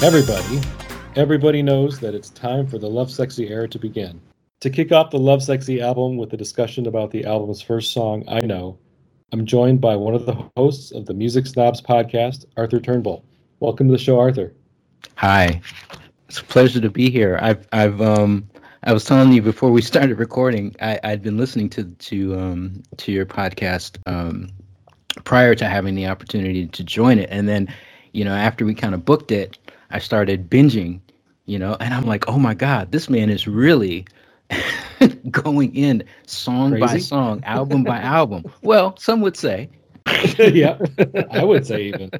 Everybody, everybody knows that it's time for the Love Sexy era to begin. To kick off the Love Sexy album with a discussion about the album's first song, I Know, I'm joined by one of the hosts of the Music Snobs podcast, Arthur Turnbull. Welcome to the show, Arthur. Hi. It's a pleasure to be here. I've I've um I was telling you before we started recording, I, I'd been listening to to um to your podcast um prior to having the opportunity to join it. And then, you know, after we kind of booked it, I started binging, you know, and I'm like, oh my God, this man is really going in song Crazy? by song, album by album. Well, some would say. yeah, I would say even.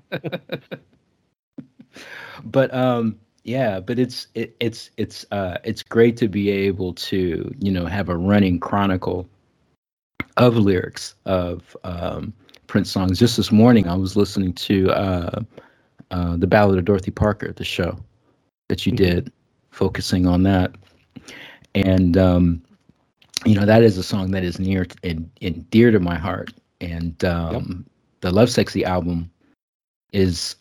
but um yeah but it's it, it's it's uh it's great to be able to you know have a running chronicle of lyrics of um prince songs just this morning i was listening to uh uh the ballad of dorothy parker the show that you mm-hmm. did focusing on that and um you know that is a song that is near and, and dear to my heart and um yep. the lovesexy album is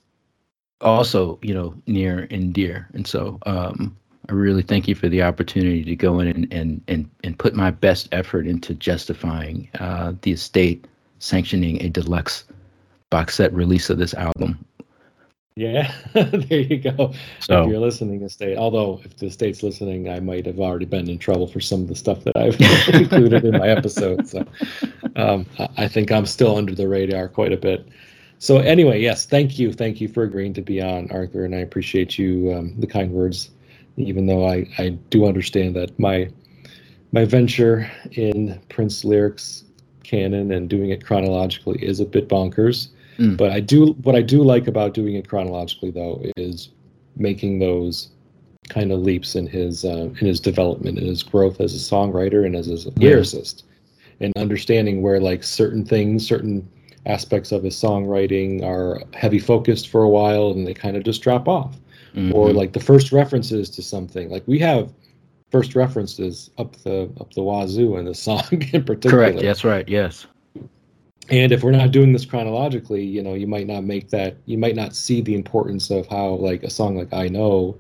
also, you know, near and dear. And so um, I really thank you for the opportunity to go in and, and, and, and put my best effort into justifying uh, the estate sanctioning a deluxe box set release of this album. Yeah, there you go. So, if you're listening, estate. Although, if the state's listening, I might have already been in trouble for some of the stuff that I've included in my episode. So, um, I think I'm still under the radar quite a bit. So anyway, yes, thank you, thank you for agreeing to be on, Arthur, and I appreciate you um, the kind words. Even though I I do understand that my my venture in Prince lyrics canon and doing it chronologically is a bit bonkers. Mm. But I do what I do like about doing it chronologically though is making those kind of leaps in his uh, in his development and his growth as a songwriter and as a lyricist, and understanding where like certain things, certain aspects of his songwriting are heavy focused for a while and they kind of just drop off. Mm-hmm. Or like the first references to something. Like we have first references up the up the wazoo in the song in particular. Correct. That's right. Yes. And if we're not doing this chronologically, you know, you might not make that. You might not see the importance of how like a song like "I Know"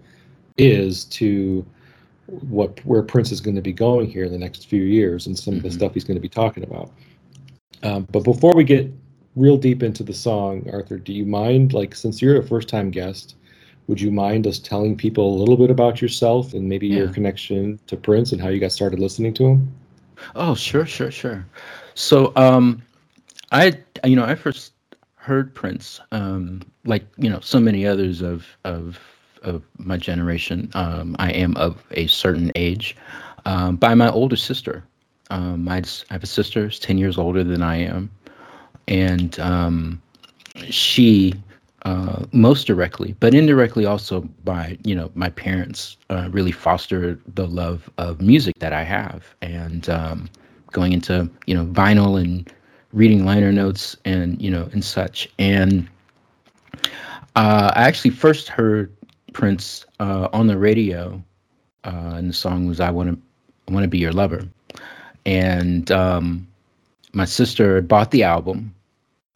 is to what where Prince is going to be going here in the next few years and some mm-hmm. of the mm-hmm. stuff he's going to be talking about. Um, but before we get real deep into the song, Arthur, do you mind, like, since you're a first time guest, would you mind us telling people a little bit about yourself and maybe yeah. your connection to Prince and how you got started listening to him? Oh, sure, sure, sure. So, um, I, you know, I first heard Prince, um, like you know, so many others of of of my generation. Um, I am of a certain age, um, by my older sister. Um, I, have a sister who's ten years older than I am, and um, she uh, most directly, but indirectly also by you know my parents uh, really fostered the love of music that I have, and um, going into you know vinyl and reading liner notes and you know and such. And uh, I actually first heard Prince uh, on the radio, uh, and the song was "I Want to Want to Be Your Lover," and um, my sister bought the album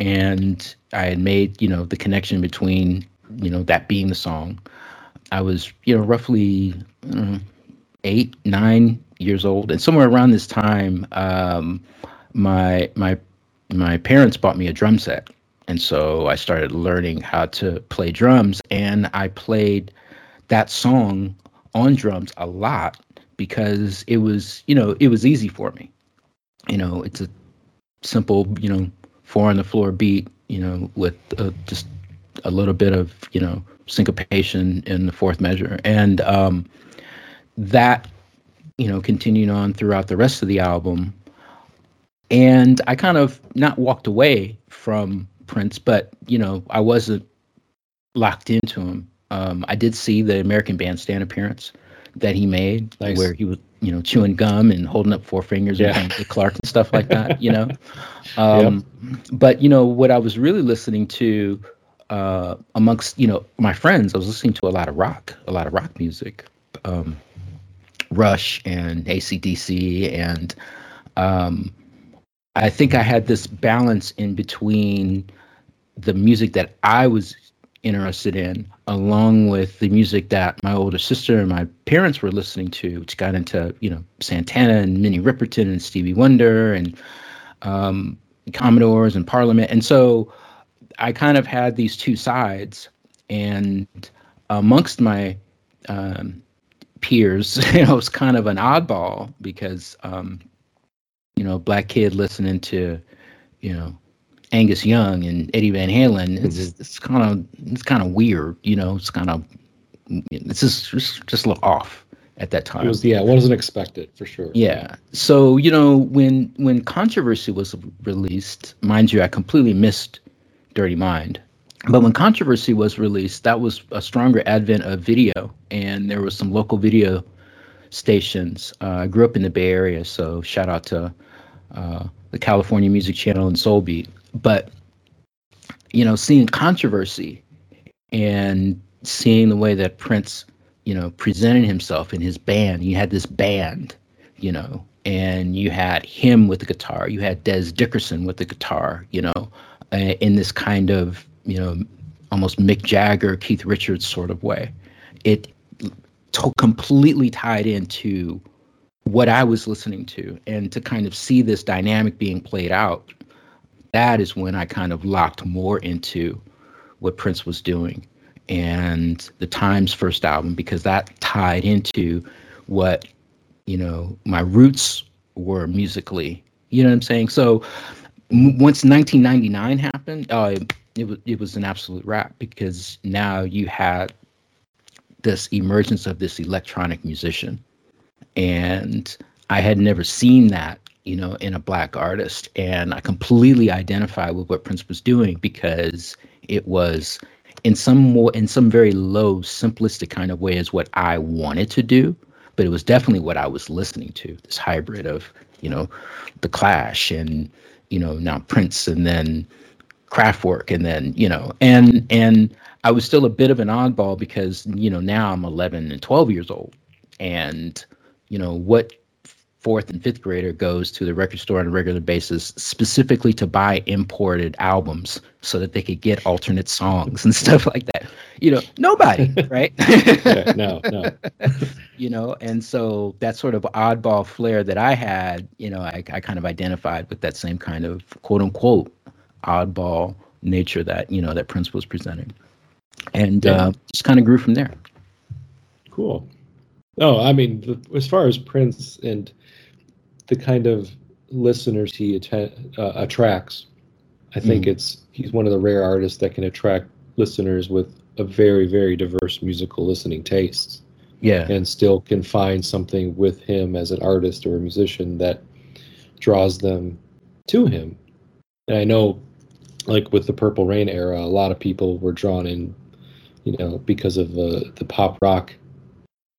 and I had made you know the connection between you know that being the song. I was you know roughly know, eight nine years old, and somewhere around this time, um, my my my parents bought me a drum set, and so I started learning how to play drums, and I played that song on drums a lot because it was you know it was easy for me. You know, it's a simple you know four on the floor beat, you know, with uh, just a little bit of, you know, syncopation in the fourth measure. And um, that, you know, continued on throughout the rest of the album. And I kind of not walked away from Prince, but, you know, I wasn't locked into him. Um, I did see the American Bandstand appearance that he made, nice. where he was you know chewing gum and holding up four fingers yeah. with Clark and stuff like that. You know, um, yep. but you know what I was really listening to uh, amongst you know my friends, I was listening to a lot of rock, a lot of rock music, um, Rush and ACDC, and um, I think I had this balance in between the music that I was interested in, along with the music that my older sister and my parents were listening to, which got into you know Santana and Minnie Riperton and Stevie Wonder and um, Commodores and Parliament, and so I kind of had these two sides, and amongst my um, peers, you know, it was kind of an oddball because um, you know, black kid listening to, you know, Angus Young and Eddie Van Halen. It's it's kind of it's kind of weird, you know. It's kind of it's just just just a little off at that time. It was yeah, it wasn't expected for sure. Yeah. So you know when when Controversy was released, mind you, I completely missed Dirty Mind. But when Controversy was released, that was a stronger advent of video, and there was some local video stations. Uh, I grew up in the Bay Area, so shout out to uh, the California Music Channel and Soul Beat but you know, seeing controversy and seeing the way that Prince, you know, presented himself in his band. You had this band, you know, and you had him with the guitar. You had Dez Dickerson with the guitar, you know, uh, in this kind of, you know, almost Mick Jagger, Keith Richards sort of way. It to- completely tied into what I was listening to, and to kind of see this dynamic being played out that is when I kind of locked more into what Prince was doing and the Times first album because that tied into what you know my roots were musically. You know what I'm saying? So once 1999 happened, uh, it was it was an absolute wrap because now you had this emergence of this electronic musician, and I had never seen that you know, in a black artist. And I completely identify with what Prince was doing because it was in some more in some very low, simplistic kind of way is what I wanted to do. But it was definitely what I was listening to, this hybrid of, you know, the clash and, you know, now Prince and then Kraftwerk and then, you know, and and I was still a bit of an oddball because, you know, now I'm 11 and 12 years old. And, you know, what fourth and fifth grader goes to the record store on a regular basis specifically to buy imported albums so that they could get alternate songs and stuff like that. You know nobody right? Yeah, no no. You know and so that sort of oddball flair that i had you know I, I kind of identified with that same kind of quote unquote oddball nature that you know that prince was presenting. And yeah. uh, just kind of grew from there. Cool no, I mean, as far as Prince and the kind of listeners he atten- uh, attracts. I think mm. it's he's one of the rare artists that can attract listeners with a very very diverse musical listening tastes. Yeah, and still can find something with him as an artist or a musician that draws them to him. And I know, like with the Purple Rain era, a lot of people were drawn in, you know, because of uh, the pop rock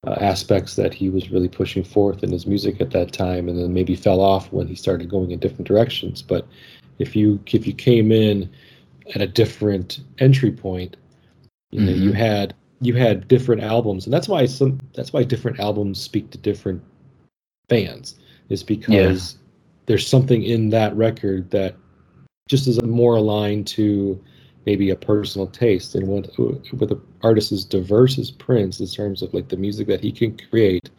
uh, aspects that he was really pushing forth in his music at that time, and then maybe fell off when he started going in different directions. But if you if you came in at a different entry point, you know, mm-hmm. you had you had different albums, and that's why some that's why different albums speak to different fans. Is because yeah. there's something in that record that just is more aligned to maybe a personal taste and what with an artist as diverse as Prince in terms of like the music that he can create,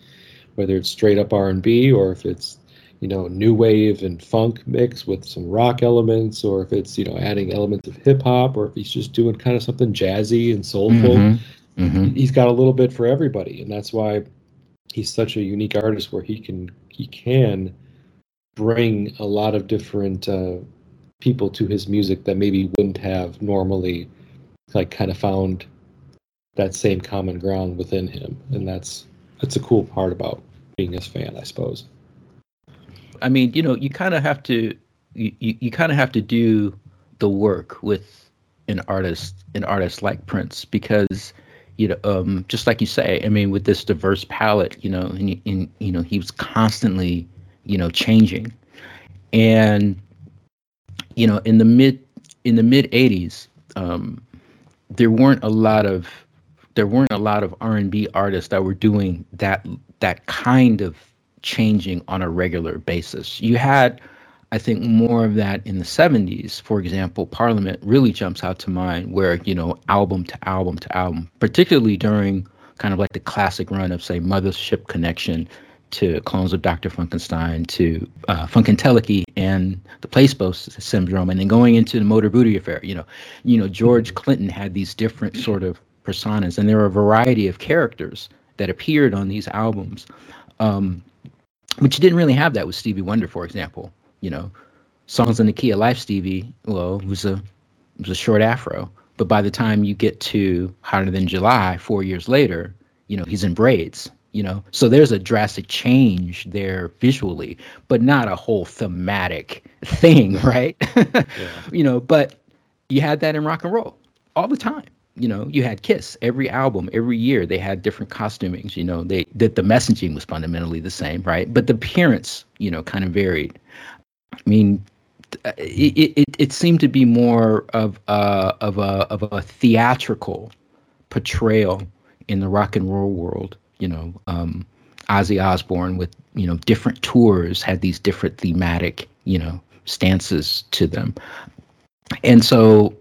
whether it's straight up R and B or if it's you know new wave and funk mix with some rock elements, or if it's you know adding elements of hip hop, or if he's just doing kind of something jazzy and soulful. Mm-hmm. Mm-hmm. He's got a little bit for everybody, and that's why he's such a unique artist where he can he can bring a lot of different uh, people to his music that maybe wouldn't have normally like kind of found that same common ground within him. And that's that's a cool part about being his fan i suppose. I mean you know you kind of have to you, you, kind of have to do the work with an artist an artist like prince because you know um just like you say i mean with this diverse palette you know and, and you know he was constantly you know changing. And you know, in the mid in the mid '80s, um, there weren't a lot of there weren't a lot of R&B artists that were doing that that kind of changing on a regular basis. You had I think more of that in the 70s, for example, Parliament really jumps out to mind, where, you know, album to album to album, particularly during kind of like the classic run of, say, Mothership Connection to Clones of Dr. Funkenstein to uh, Funkadelic and the Placebo Syndrome, and then going into the Motor Booty Affair. You know, you know, George Clinton had these different sort of personas, and there are a variety of characters that appeared on these albums. Um, but you didn't really have that with Stevie Wonder, for example you know, songs in the key of life, Stevie. Well, was a it was a short afro, but by the time you get to Hotter Than July, four years later, you know, he's in braids. You know, so there's a drastic change there visually, but not a whole thematic thing, right? yeah. You know, but you had that in rock and roll all the time you know, you had Kiss every album, every year they had different costumings. You know, they that the messaging was fundamentally the same, right? But the appearance, you know, kind of varied. I mean, uh, it, it, it seemed to be more of a, of a of a theatrical portrayal in the rock and roll world. You know, um, Ozzy Osbourne with you know different tours had these different thematic you know stances to them, and so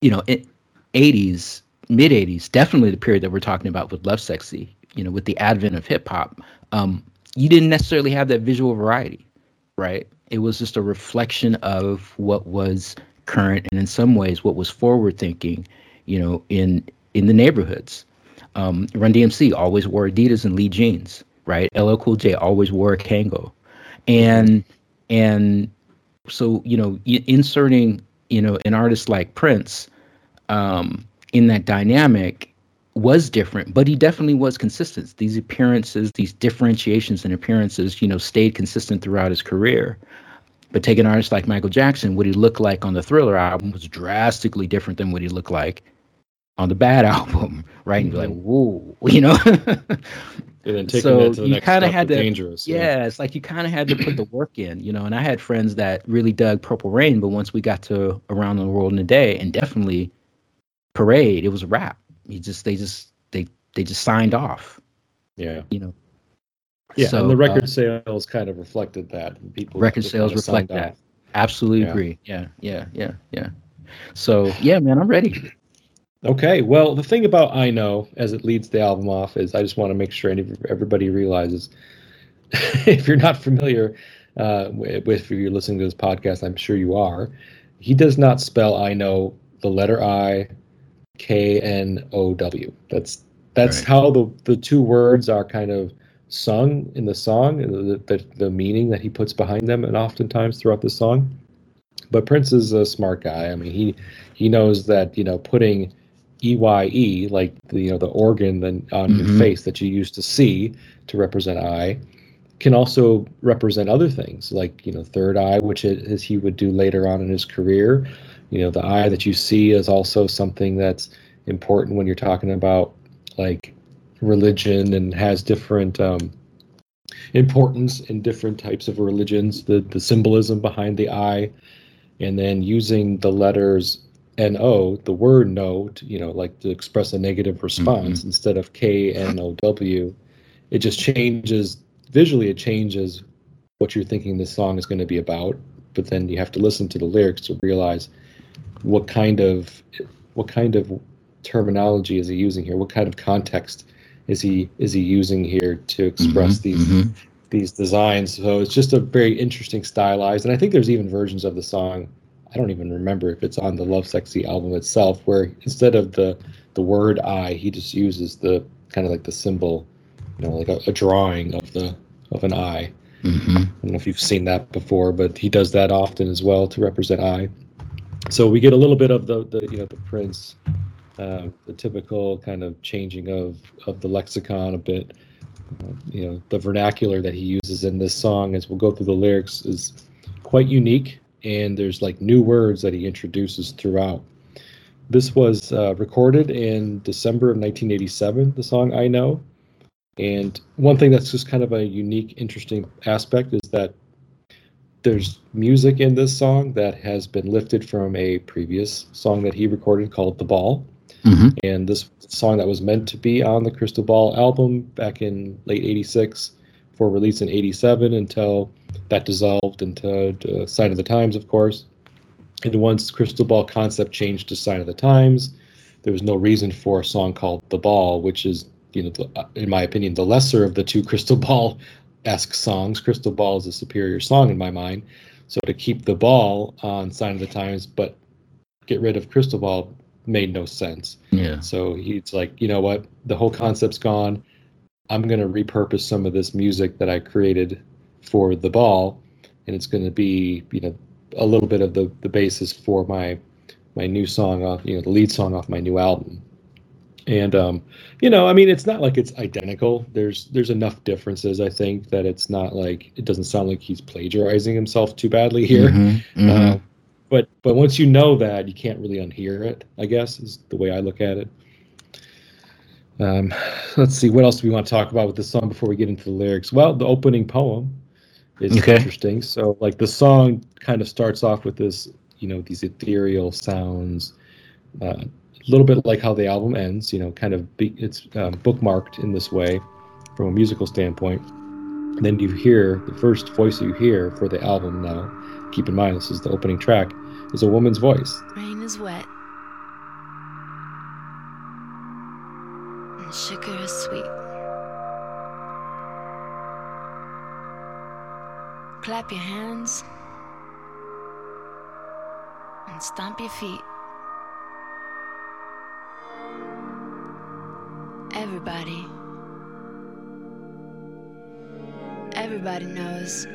you know, it, 80s, mid 80s, definitely the period that we're talking about with Love Sexy, You know, with the advent of hip hop, um, you didn't necessarily have that visual variety, right? It was just a reflection of what was current and in some ways what was forward thinking, you know, in in the neighborhoods. Um, Run DMC always wore Adidas and Lee jeans, right? LL Cool J always wore a Kangol, and and so you know, inserting you know an artist like Prince um, in that dynamic was different, but he definitely was consistent. These appearances, these differentiations and appearances, you know, stayed consistent throughout his career. But take an artist like Michael Jackson, what he looked like on the Thriller album was drastically different than what he looked like on the Bad album, right? And you're like, mm-hmm. whoa, you know. and then so you kind of had to, dangerous. Yeah. yeah, it's like you kind of had to put the work in, you know. And I had friends that really dug Purple Rain, but once we got to Around the World in a Day, and definitely Parade, it was a wrap he just they just they they just signed off. Yeah. You know. Yeah, so, and the record uh, sales kind of reflected that. People record sales reflect that. Off. Absolutely yeah. agree. Yeah, yeah, yeah, yeah. So yeah, man, I'm ready. Okay, well, the thing about I know as it leads the album off is I just want to make sure everybody realizes if you're not familiar uh, with if you're listening to this podcast, I'm sure you are. He does not spell I know the letter I K N O W. That's that's right. how the the two words are kind of sung in the song, the, the the meaning that he puts behind them, and oftentimes throughout the song. But Prince is a smart guy. I mean, he he knows that you know putting E Y E like the you know the organ then on mm-hmm. your face that you used to see to represent eye, can also represent other things like you know third eye which is he would do later on in his career you know the eye that you see is also something that's important when you're talking about like religion and has different um, importance in different types of religions the the symbolism behind the eye and then using the letters no the word no to, you know like to express a negative response mm-hmm. instead of k n o w it just changes visually it changes what you're thinking this song is going to be about but then you have to listen to the lyrics to realize what kind of what kind of terminology is he using here? What kind of context is he is he using here to express mm-hmm, these mm-hmm. these designs? So it's just a very interesting stylized, and I think there's even versions of the song. I don't even remember if it's on the Love Sexy album itself, where instead of the the word "I," he just uses the kind of like the symbol, you know, like a, a drawing of the of an eye. Mm-hmm. I don't know if you've seen that before, but he does that often as well to represent I so we get a little bit of the, the you know the Prince, uh, the typical kind of changing of of the lexicon a bit. Uh, you know the vernacular that he uses in this song, as we'll go through the lyrics, is quite unique, and there's like new words that he introduces throughout. This was uh, recorded in December of 1987. The song "I Know," and one thing that's just kind of a unique, interesting aspect is that there's music in this song that has been lifted from a previous song that he recorded called The Ball. Mm-hmm. And this song that was meant to be on the Crystal Ball album back in late 86 for release in '87 until that dissolved into uh, Sign of the Times, of course. And once Crystal Ball concept changed to Sign of the Times, there was no reason for a song called The Ball, which is, you know, the, uh, in my opinion, the lesser of the two Crystal Ball esque songs. Crystal Ball is a superior song in my mind. So to keep the ball on Sign of the Times, but get rid of Crystal Ball made no sense. Yeah. So he's like, you know what? The whole concept's gone. I'm going to repurpose some of this music that I created for the ball, and it's going to be, you know, a little bit of the the basis for my my new song off, you know, the lead song off my new album. And um, you know, I mean, it's not like it's identical. There's there's enough differences, I think, that it's not like it doesn't sound like he's plagiarizing himself too badly here. Mm-hmm, mm-hmm. Uh, but but once you know that, you can't really unhear it. I guess is the way I look at it. Um, let's see, what else do we want to talk about with this song before we get into the lyrics? Well, the opening poem is okay. interesting. So, like, the song kind of starts off with this, you know, these ethereal sounds, uh, a little bit like how the album ends. You know, kind of be, it's um, bookmarked in this way from a musical standpoint. And then you hear the first voice you hear for the album now keep in mind this is the opening track, is a woman's voice. Rain is wet. And sugar is sweet. Clap your hands and stomp your feet. Everybody. Everybody knows.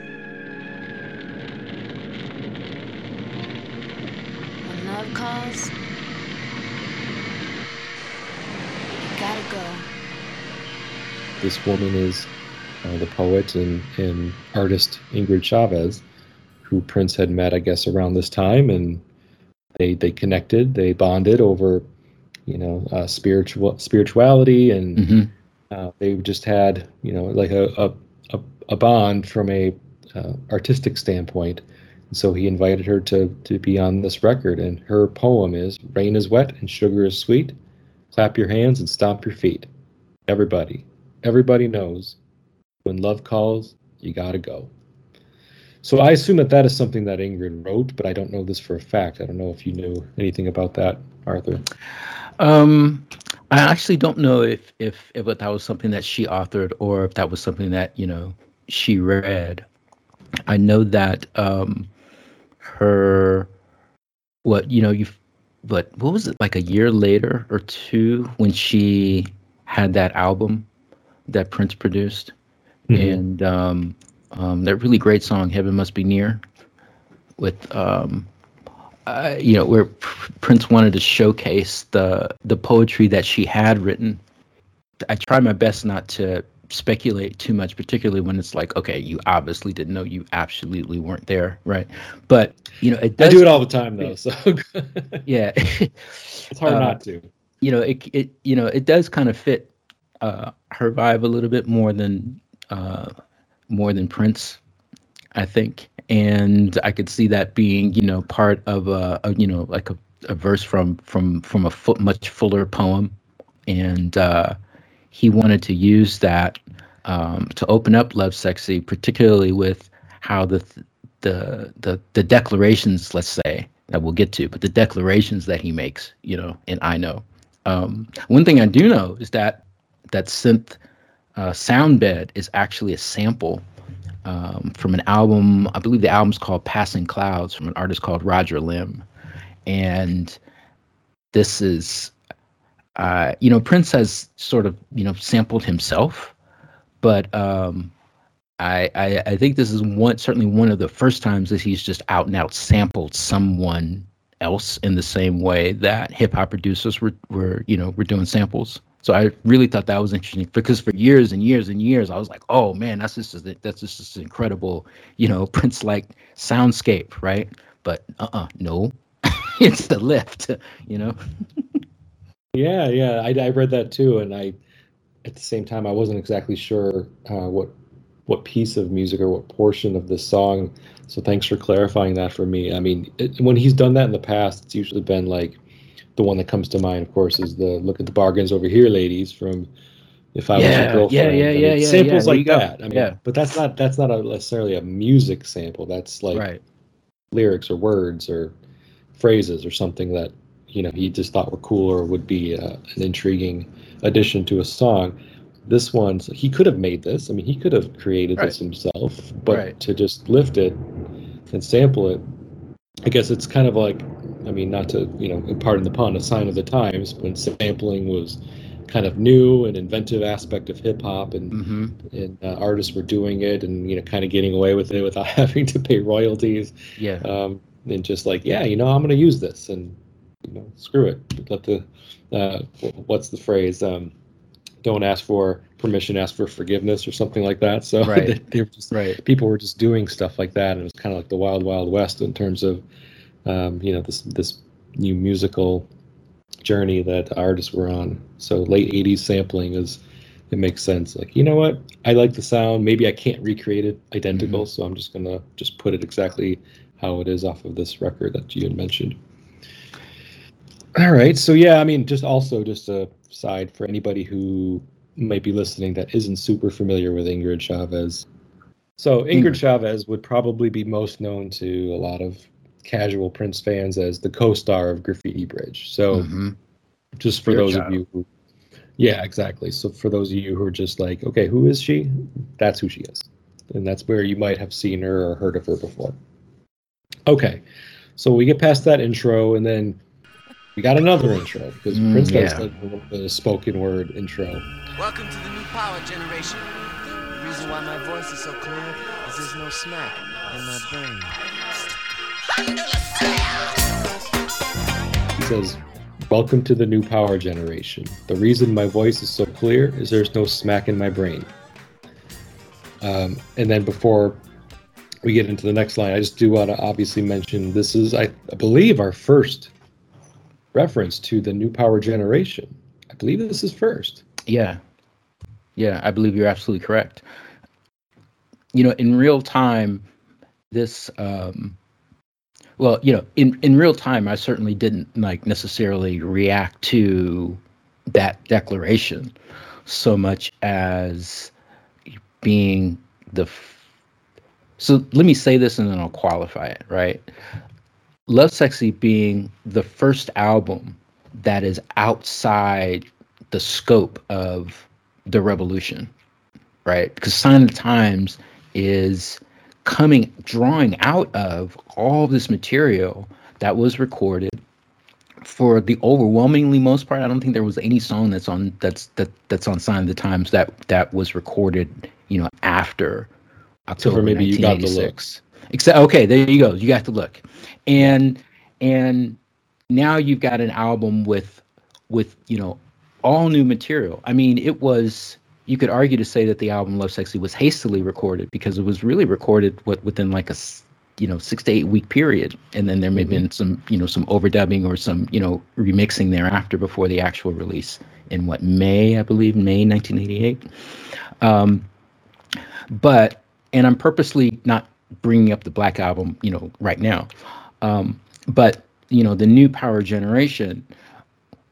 When love calls, you gotta go. This woman is uh, the poet and, and artist Ingrid Chavez, who Prince had met, I guess, around this time, and they they connected, they bonded over, you know, uh, spiritual spirituality, and mm-hmm. uh, they just had, you know, like a a, a bond from a uh, artistic standpoint so he invited her to, to be on this record. And her poem is Rain is wet and sugar is sweet. Clap your hands and stomp your feet. Everybody, everybody knows when love calls, you gotta go. So I assume that that is something that Ingrid wrote, but I don't know this for a fact. I don't know if you knew anything about that, Arthur. Um, I actually don't know if, if if that was something that she authored or if that was something that you know she read. I know that um, her what you know you but what was it like a year later or two when she had that album that Prince produced mm-hmm. and um, um, that really great song Heaven Must Be Near with um, uh, you know where Prince wanted to showcase the the poetry that she had written. I try my best not to speculate too much, particularly when it's like, okay, you obviously didn't know, you absolutely weren't there, right? But you know, it does, I do it all the time though, so yeah, it's hard uh, not to. You know, it it you know it does kind of fit uh, her vibe a little bit more than uh, more than Prince, I think, and I could see that being you know part of a, a you know like a, a verse from from from a much fuller poem, and uh, he wanted to use that um, to open up Love Sexy, particularly with how the the the the declarations, let's say, that we'll get to, but the declarations that he makes, you know, and I know. Um, one thing I do know is that that synth uh, sound bed is actually a sample um, from an album. I believe the album's called Passing Clouds from an artist called Roger Limb, and this is uh, you know, Prince has sort of, you know, sampled himself, but um, I, I, I think this is one certainly one of the first times that he's just out and out sampled someone else in the same way that hip hop producers were, were, you know, were doing samples. So I really thought that was interesting because for years and years and years, I was like, oh man, that's just that's just this incredible, you know, Prince like soundscape, right? But uh uh no, it's the lift, you know. Yeah, yeah, I, I read that too, and I, at the same time, I wasn't exactly sure uh, what what piece of music or what portion of the song. So thanks for clarifying that for me. I mean, it, when he's done that in the past, it's usually been like the one that comes to mind, of course, is the "Look at the bargains over here, ladies" from If I yeah, was your girlfriend, yeah, yeah, I mean, yeah, yeah, samples yeah, like that. I mean, yeah. but that's not that's not a, necessarily a music sample. That's like right. lyrics or words or phrases or something that you know he just thought were cool or would be uh, an intriguing addition to a song. This one, he could have made this. I mean, he could have created right. this himself, but right. to just lift it and sample it, I guess it's kind of like, I mean, not to you know, pardon the pun, a sign of the times when sampling was kind of new and inventive aspect of hip hop, and mm-hmm. and uh, artists were doing it and you know, kind of getting away with it without having to pay royalties. Yeah. Um, and just like, yeah, you know, I'm going to use this, and you know, screw it. Let the uh, what's the phrase? Um, don't ask for permission, ask for forgiveness, or something like that. So right. they, they, were just right. people were just doing stuff like that, and it was kind of like the wild, wild west in terms of um, you know this this new musical journey that artists were on. So late '80s sampling is it makes sense. Like you know what, I like the sound. Maybe I can't recreate it identical, mm-hmm. so I'm just gonna just put it exactly how it is off of this record that you had mentioned. All right. So yeah, I mean, just also just a side for anybody who might be listening that isn't super familiar with Ingrid Chavez. So Ingrid, Ingrid. Chavez would probably be most known to a lot of casual Prince fans as the co-star of Graffiti Bridge. So mm-hmm. just for those child. of you who Yeah, exactly. So for those of you who are just like, okay, who is she? That's who she is. And that's where you might have seen her or heard of her before. Okay. So we get past that intro and then we got another intro because mm, Prince does like the spoken word intro. Welcome to the new power generation. The reason why my voice is so clear is there's no smack in my brain. He says, Welcome to the new power generation. The reason my voice is so clear is there's no smack in my brain. Um, and then before we get into the next line, I just do want to obviously mention this is, I, believe, our first reference to the new power generation. I believe this is first. Yeah. Yeah, I believe you're absolutely correct. You know, in real time, this um well, you know, in in real time I certainly didn't like necessarily react to that declaration so much as being the f- so let me say this and then I'll qualify it, right? love sexy being the first album that is outside the scope of the revolution, right? Because Sign of the Times is coming, drawing out of all this material that was recorded. For the overwhelmingly most part, I don't think there was any song that's on that's that that's on Sign of the Times that that was recorded, you know, after October so maybe you got the looks. Except okay, there you go. You got to look, and and now you've got an album with with you know all new material. I mean, it was you could argue to say that the album Lovesexy was hastily recorded because it was really recorded what within like a you know six to eight week period, and then there may have mm-hmm. been some you know some overdubbing or some you know remixing thereafter before the actual release in what May I believe May 1988. Um, but and I'm purposely not bringing up the Black Album, you know, right now. Um, but you know, the new power generation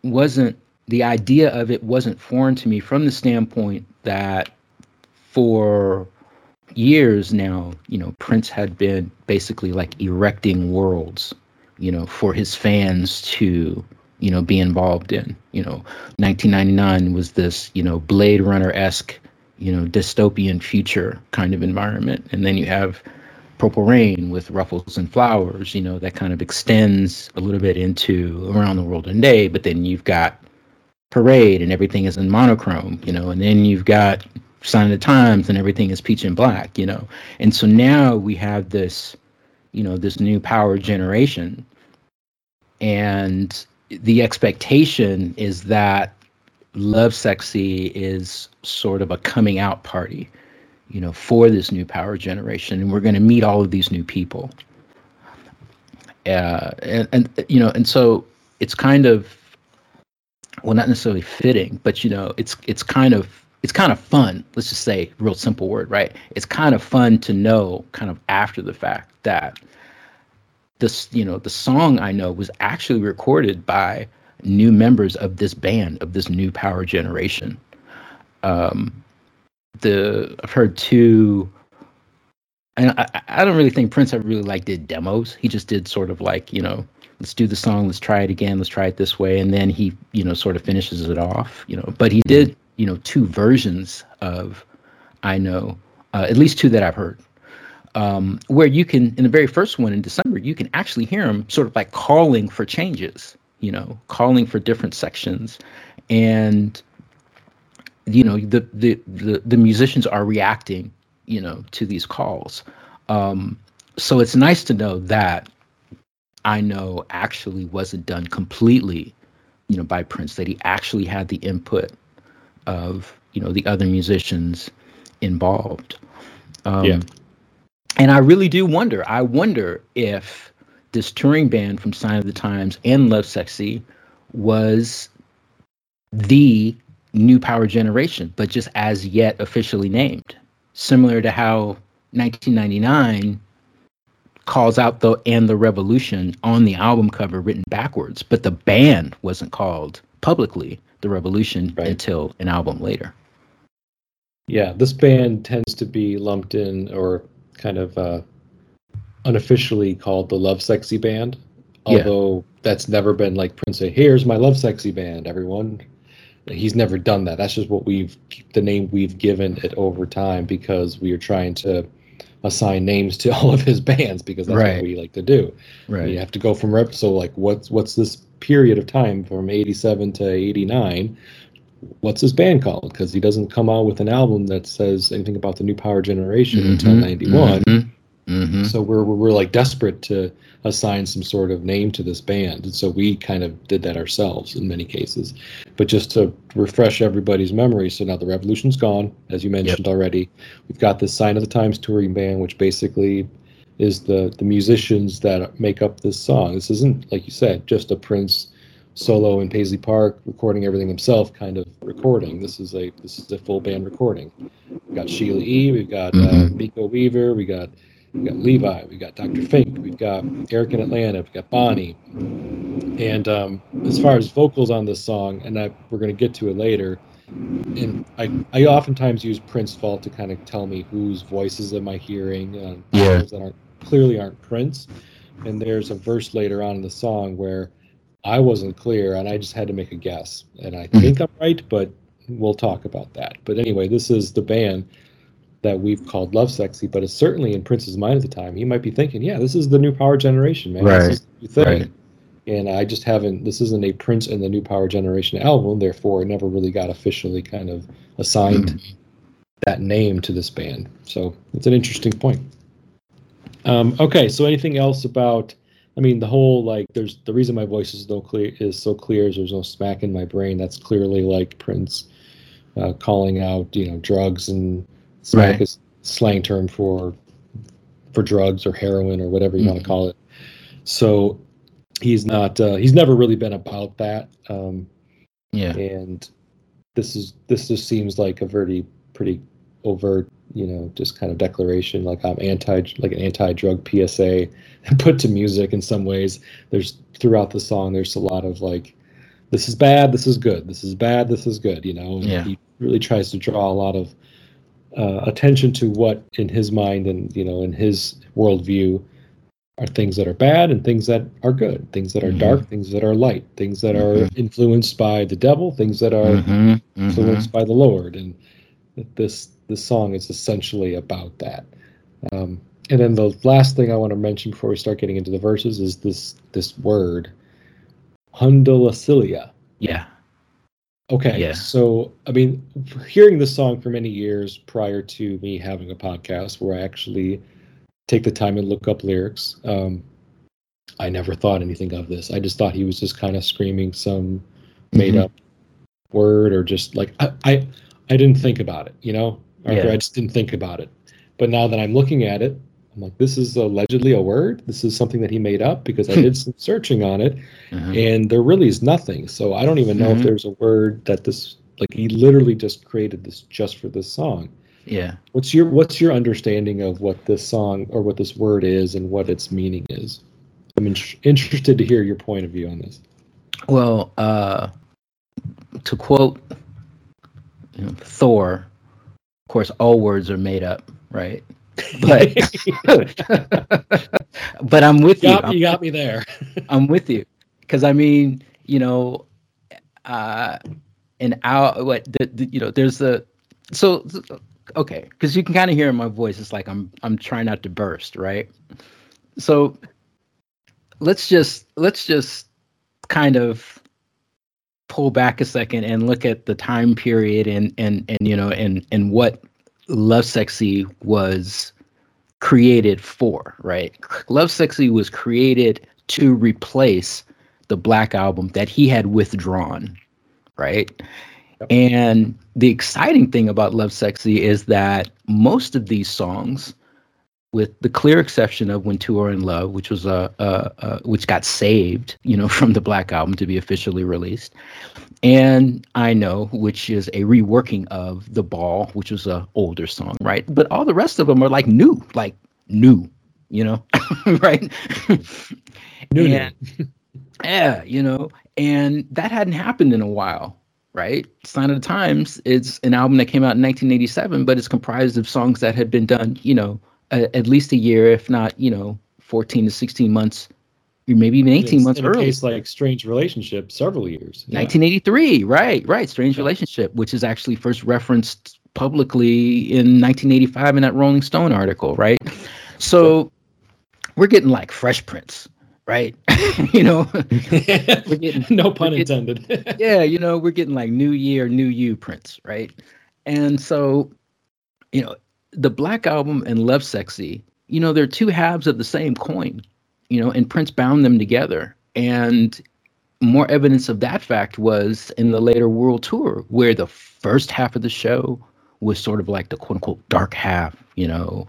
wasn't the idea of it wasn't foreign to me from the standpoint that for years now, you know, Prince had been basically like erecting worlds, you know, for his fans to, you know, be involved in. You know, 1999 was this, you know, Blade Runner esque, you know, dystopian future kind of environment, and then you have Purple Rain with Ruffles and Flowers, you know, that kind of extends a little bit into Around the World in a Day, but then you've got Parade and everything is in monochrome, you know, and then you've got Sign of the Times and everything is peach and black, you know. And so now we have this, you know, this new power generation. And the expectation is that Love Sexy is sort of a coming out party you know, for this new power generation, and we're going to meet all of these new people. Uh, and, and you know, and so it's kind of, well, not necessarily fitting, but you know, it's it's kind of it's kind of fun. Let's just say, real simple word, right? It's kind of fun to know, kind of after the fact, that this, you know, the song I know was actually recorded by new members of this band of this new power generation um, the I've heard two. And I, I don't really think Prince ever really like did demos. He just did sort of like you know, let's do the song, let's try it again, let's try it this way, and then he you know sort of finishes it off. You know, but he did you know two versions of I know, uh, at least two that I've heard. Um, where you can, in the very first one in December, you can actually hear him sort of like calling for changes, you know, calling for different sections, and you know the the the, the musicians are reacting, you know, to these calls. Um, so it's nice to know that I know actually wasn't done completely, you know, by Prince. That he actually had the input of you know the other musicians involved. Um, yeah. And I really do wonder. I wonder if this touring band from Sign of the Times and Love Sexy was the new power generation, but just as yet officially named. Similar to how 1999 calls out the and the revolution on the album cover written backwards, but the band wasn't called publicly the revolution right. until an album later. Yeah, this band tends to be lumped in or kind of uh, unofficially called the Love Sexy Band. Although yeah. that's never been like Prince say, here's my Love Sexy Band, everyone. He's never done that. That's just what we've the name we've given it over time because we are trying to assign names to all of his bands because that's right. what we like to do. Right. You have to go from rep. So like, what's what's this period of time from '87 to '89? what's his band called? Because he doesn't come out with an album that says anything about the new power generation mm-hmm, until '91. Mm-hmm, mm-hmm. So we're, we're, we're like desperate to assign some sort of name to this band, and so we kind of did that ourselves in many cases. But just to refresh everybody's memory, so now the revolution's gone, as you mentioned yep. already. We've got this Sign of the Times touring band, which basically is the the musicians that make up this song. This isn't like you said, just a Prince solo in Paisley Park, recording everything himself, kind of recording. This is a this is a full band recording. We've got Sheila E. We've got uh, mm-hmm. Miko Weaver. We got we got Levi. we've got Dr. Fink. We've got Eric in Atlanta. We've got Boni. And um, as far as vocals on this song, and I, we're going to get to it later. And I, I oftentimes use Prince Vault to kind of tell me whose voices am I hearing. Uh, yeah. That aren't clearly aren't Prince. And there's a verse later on in the song where I wasn't clear, and I just had to make a guess. And I mm-hmm. think I'm right, but we'll talk about that. But anyway, this is the band that we've called love sexy, but it's certainly in Prince's mind at the time. He might be thinking, "Yeah, this is the new power generation, man. Right. This is the thing." Right. And I just haven't. This isn't a Prince and the New Power Generation album, therefore, it never really got officially kind of assigned mm-hmm. that name to this band. So it's an interesting point. Um, okay, so anything else about I mean, the whole like, there's the reason my voice is so clear is so clear is there's no smack in my brain. That's clearly like Prince uh, calling out, you know, drugs and smack right. is slang term for for drugs or heroin or whatever you mm-hmm. want to call it. So he's not. Uh, he's never really been about that. Um, yeah. And this is this just seems like a very pretty overt you know just kind of declaration like i'm anti like an anti-drug psa put to music in some ways there's throughout the song there's a lot of like this is bad this is good this is bad this is good you know and yeah. he really tries to draw a lot of uh, attention to what in his mind and you know in his worldview are things that are bad and things that are good things that are mm-hmm. dark things that are light things that mm-hmm. are influenced by the devil things that are mm-hmm. mm-hmm. influenced by the lord and this this song is essentially about that. Um, and then the last thing I want to mention before we start getting into the verses is this this word, hundalicilia. Yeah. Okay. Yeah. So I mean, hearing this song for many years prior to me having a podcast where I actually take the time and look up lyrics, um, I never thought anything of this. I just thought he was just kind of screaming some made mm-hmm. up word or just like I, I I didn't think about it, you know. Yeah. I just didn't think about it. But now that I'm looking at it, I'm like, this is allegedly a word. This is something that he made up because I did some searching on it, uh-huh. and there really is nothing. So I don't even know mm-hmm. if there's a word that this like he literally just created this just for this song. Yeah. What's your What's your understanding of what this song or what this word is and what its meaning is? I'm in- interested to hear your point of view on this. Well, uh, to quote you know, Thor. Of course, all words are made up, right? But but I'm with you. you got me there. I'm with you because I mean, you know, uh, an hour. What the, the you know? There's the so okay because you can kind of hear in my voice. It's like I'm I'm trying not to burst, right? So let's just let's just kind of pull back a second and look at the time period and and and you know and and what Lovesexy was created for, right? Love Sexy was created to replace the Black Album that he had withdrawn, right? Yep. And the exciting thing about Love Sexy is that most of these songs, with the clear exception of When Two Are in Love, which was a, a, a which got saved, you know, from the Black Album to be officially released, and I Know, which is a reworking of The Ball, which was a older song, right? But all the rest of them are like new, like new, you know, right? new, and, yeah, you know, and that hadn't happened in a while, right? Sign of the Times is an album that came out in 1987, but it's comprised of songs that had been done, you know, a, at least a year, if not, you know, 14 to 16 months maybe even 18 months in early. a case like Strange Relationship, several years. Yeah. 1983, right, right. Strange yeah. Relationship, which is actually first referenced publicly in 1985 in that Rolling Stone article, right? So we're getting like Fresh Prince, right? you know, we're getting no pun getting, intended. yeah, you know, we're getting like New Year, New You Prince, right? And so, you know, the Black Album and Love Sexy, you know, they're two halves of the same coin you know, and Prince bound them together. And more evidence of that fact was in the later world tour, where the first half of the show was sort of like the quote unquote dark half, you know,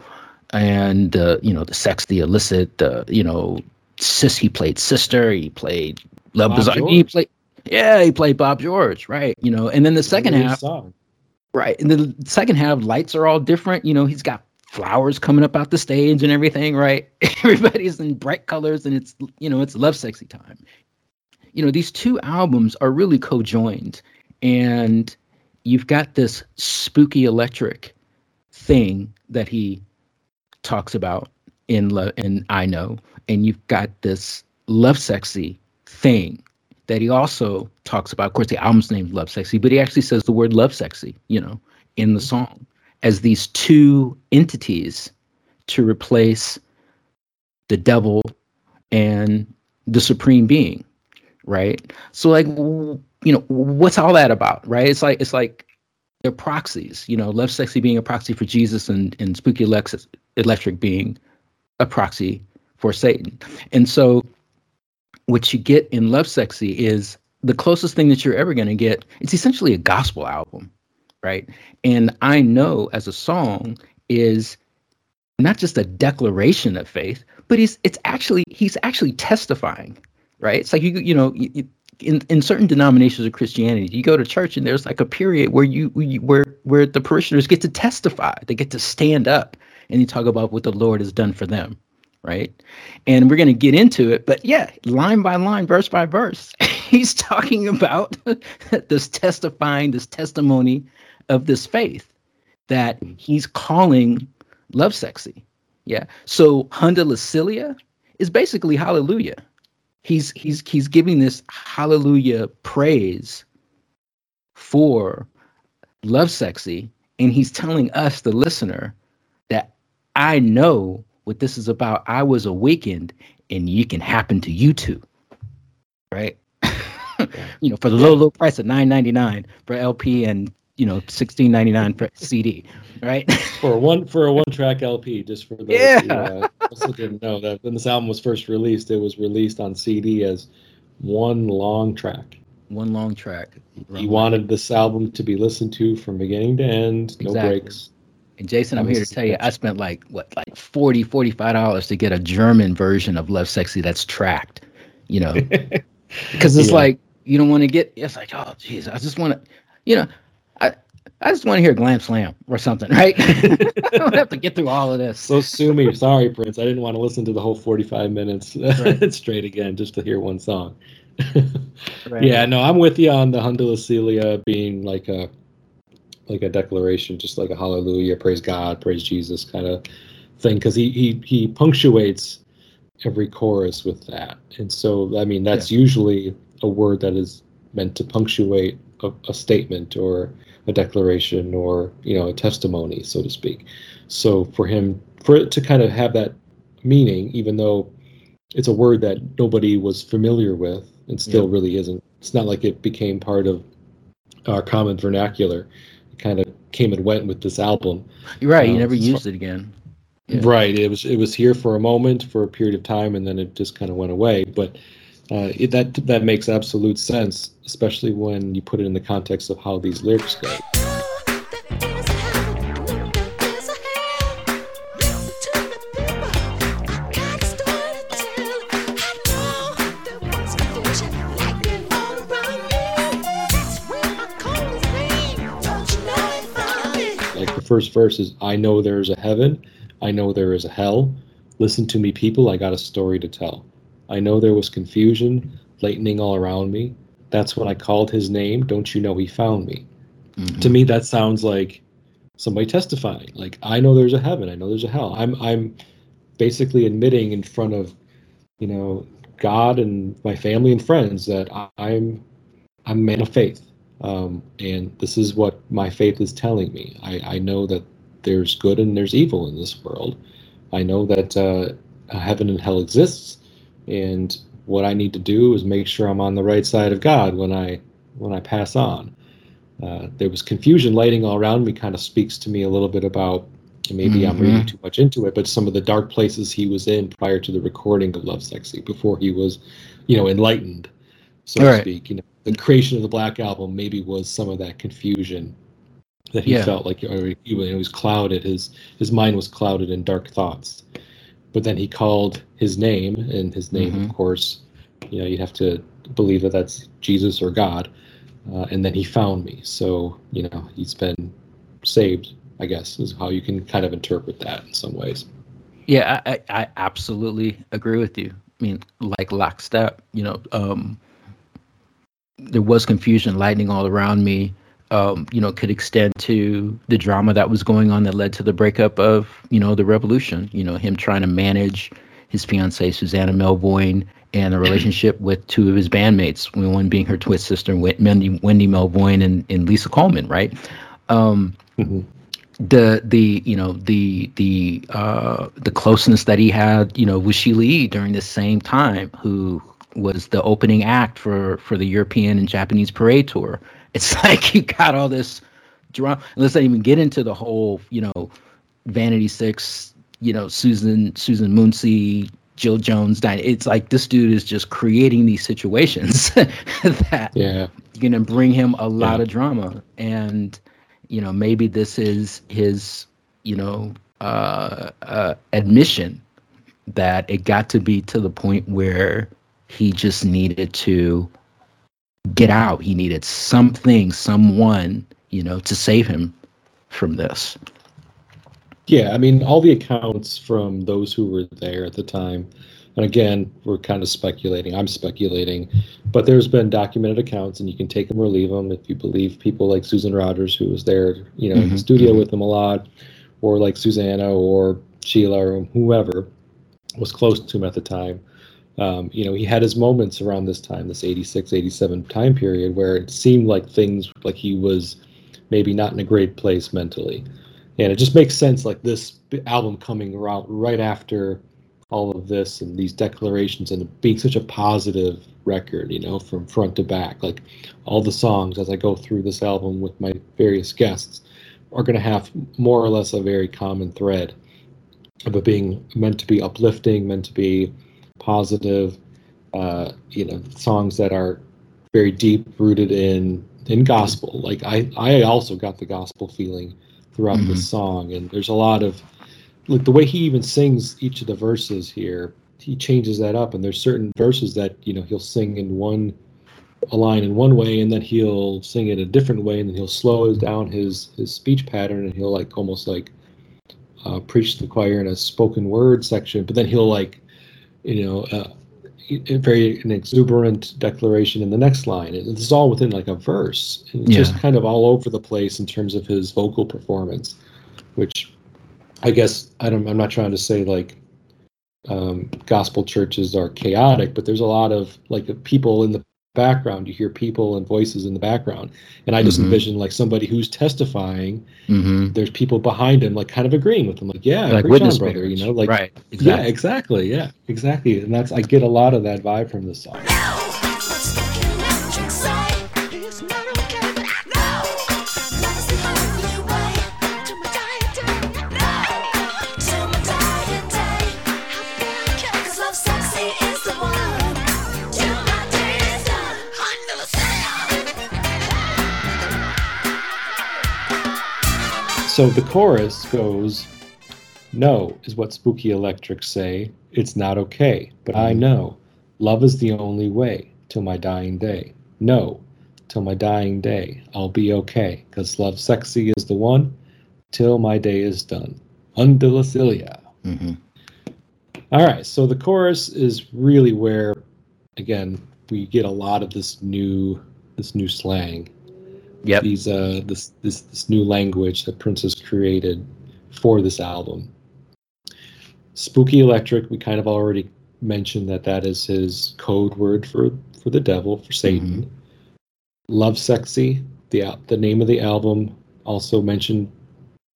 and uh, you know the sex, the illicit, the you know, sis. He played sister. He played Love Bizarre. He played, yeah, he played Bob George, right? You know, and then the second half, song. right? And the second half, lights are all different. You know, he's got flowers coming up out the stage and everything, right? Everybody's in bright colors and it's, you know, it's love sexy time. You know, these two albums are really co-joined and you've got this spooky electric thing that he talks about in love and I Know and you've got this love sexy thing that he also talks about. Of course, the album's named Love Sexy, but he actually says the word love sexy, you know, in the song as these two entities to replace the devil and the supreme being right? So like you know what's all that about right? It's like it's like they're proxies you know love sexy being a proxy for jesus and, and spooky Alexis, electric being a proxy for satan. And so what you get in love sexy is the closest thing that you're ever going to get it's essentially a gospel album right? And I know as a song is not just a declaration of faith, but he's it's actually he's actually testifying, right? It's like you you know you, in in certain denominations of Christianity, you go to church and there's like a period where you, where where the parishioners get to testify, they get to stand up and you talk about what the Lord has done for them, right? And we're going to get into it, but yeah, line by line, verse by verse, he's talking about this testifying, this testimony of this faith that he's calling love sexy. Yeah. So Honda Lacilia is basically hallelujah. He's he's he's giving this hallelujah praise for love sexy and he's telling us, the listener, that I know what this is about. I was awakened, and you can happen to you too. Right? you know, for the low, low price of nine ninety nine for LP and you know, sixteen ninety nine per CD, right? for one for a one track LP, just for those yeah. who uh, also didn't know that when this album was first released, it was released on CD as one long track. One long track. He wanted this album to be listened to from beginning to end, no exactly. breaks. And Jason, I'm here to tell you, I spent like what, like 40 dollars to get a German version of Love Sexy that's tracked. You know, because it's yeah. like you don't want to get. It's like, oh, jeez, I just want to, you know. I, just want to hear Glam Slam or something, right? I don't have to get through all of this. So sue me. Sorry, Prince. I didn't want to listen to the whole 45 minutes right. straight again just to hear one song. right. Yeah, no, I'm with you on the Honda Celia being like a like a declaration, just like a hallelujah, praise God, praise Jesus kind of thing, because he he he punctuates every chorus with that, and so I mean that's yeah. usually a word that is meant to punctuate a, a statement or a declaration or you know a testimony, so to speak. So for him, for it to kind of have that meaning, even though it's a word that nobody was familiar with and still yeah. really isn't. It's not like it became part of our common vernacular. It kind of came and went with this album. You're right. Um, you never used it again. Yeah. Right. It was it was here for a moment, for a period of time, and then it just kind of went away. But uh, it, that that makes absolute sense, especially when you put it in the context of how these lyrics go. Like the first verse is I know there is a heaven, I know there is a hell. Listen to me, people, I got a story to tell. I know there was confusion, lightning all around me. That's when I called his name. Don't you know he found me? Mm-hmm. To me, that sounds like somebody testifying. Like I know there's a heaven, I know there's a hell. I'm I'm basically admitting in front of, you know, God and my family and friends that I'm I'm a man of faith. Um, and this is what my faith is telling me. I, I know that there's good and there's evil in this world. I know that uh, heaven and hell exists, and what I need to do is make sure I'm on the right side of God when I when I pass on. Uh, there was confusion lighting all around me. Kind of speaks to me a little bit about maybe mm-hmm. I'm reading too much into it, but some of the dark places he was in prior to the recording of Love Sexy, before he was, you know, enlightened, so to speak. You know, the creation of the Black Album maybe was some of that confusion that he yeah. felt like he, he was clouded. His his mind was clouded in dark thoughts. But then he called his name, and his name, mm-hmm. of course, you know, you'd have to believe that that's Jesus or God. Uh, and then he found me. So you know, he's been saved. I guess is how you can kind of interpret that in some ways. Yeah, I, I absolutely agree with you. I mean, like lockstep. You know, um, there was confusion, lightning all around me. Um, you know, could extend to the drama that was going on that led to the breakup of, you know, the revolution. You know, him trying to manage his fiancee Susannah Melvoin and the relationship with two of his bandmates, one being her twin sister, Wendy, Wendy Melvoin and, and Lisa Coleman, right? Um, mm-hmm. The the you know the the uh, the closeness that he had, you know, with Sheila E. during the same time, who was the opening act for for the European and Japanese parade tour. It's like you got all this drama. Let's not even get into the whole, you know, Vanity Six, you know, Susan Susan Moonsie, Jill Jones. It's like this dude is just creating these situations that yeah gonna bring him a lot yeah. of drama. And you know, maybe this is his, you know, uh, uh, admission that it got to be to the point where he just needed to get out. He needed something, someone, you know, to save him from this. Yeah, I mean, all the accounts from those who were there at the time, and again, we're kind of speculating. I'm speculating, but there's been documented accounts, and you can take them or leave them if you believe people like Susan Rogers, who was there, you know, mm-hmm. in the mm-hmm, studio mm-hmm. with them a lot, or like Susannah or Sheila or whoever was close to him at the time um, you know, he had his moments around this time, this 86, 87 time period, where it seemed like things like he was maybe not in a great place mentally. And it just makes sense, like this album coming around right after all of this and these declarations and being such a positive record, you know, from front to back. Like all the songs as I go through this album with my various guests are going to have more or less a very common thread of it being meant to be uplifting, meant to be positive, uh, you know, songs that are very deep rooted in in gospel. Like I, I also got the gospel feeling throughout mm-hmm. the song, and there's a lot of like the way he even sings each of the verses here. He changes that up, and there's certain verses that you know he'll sing in one a line in one way, and then he'll sing it a different way, and then he'll slow down his his speech pattern, and he'll like almost like uh, preach to the choir in a spoken word section, but then he'll like you know, uh, a very an exuberant declaration in the next line. This is all within like a verse. And it's Yeah. just kind of all over the place in terms of his vocal performance, which I guess I don't. I'm not trying to say like um, gospel churches are chaotic, but there's a lot of like people in the background. You hear people and voices in the background, and I just Mhm. envision like somebody who's testifying. Mm-hmm. There's people behind him, like kind of agreeing with him, like yeah, Like witness brother. You know, like right. yeah, exactly. Yeah, exactly. And that's I get a lot of that vibe from this song. So the chorus goes, No, is what Spooky electrics say. It's not okay, but I know. Love is the only way till my dying day. No, till my dying day, I'll be okay, because love sexy is the one till my day is done. Undulicilia. Mm-hmm. All right, so the chorus is really where, again, we get a lot of this new this new slang Yep. these uh this this this new language that Prince has created for this album. Spooky Electric, we kind of already mentioned that that is his code word for for the devil for Satan. Love Sexy, the the name of the album, also mentioned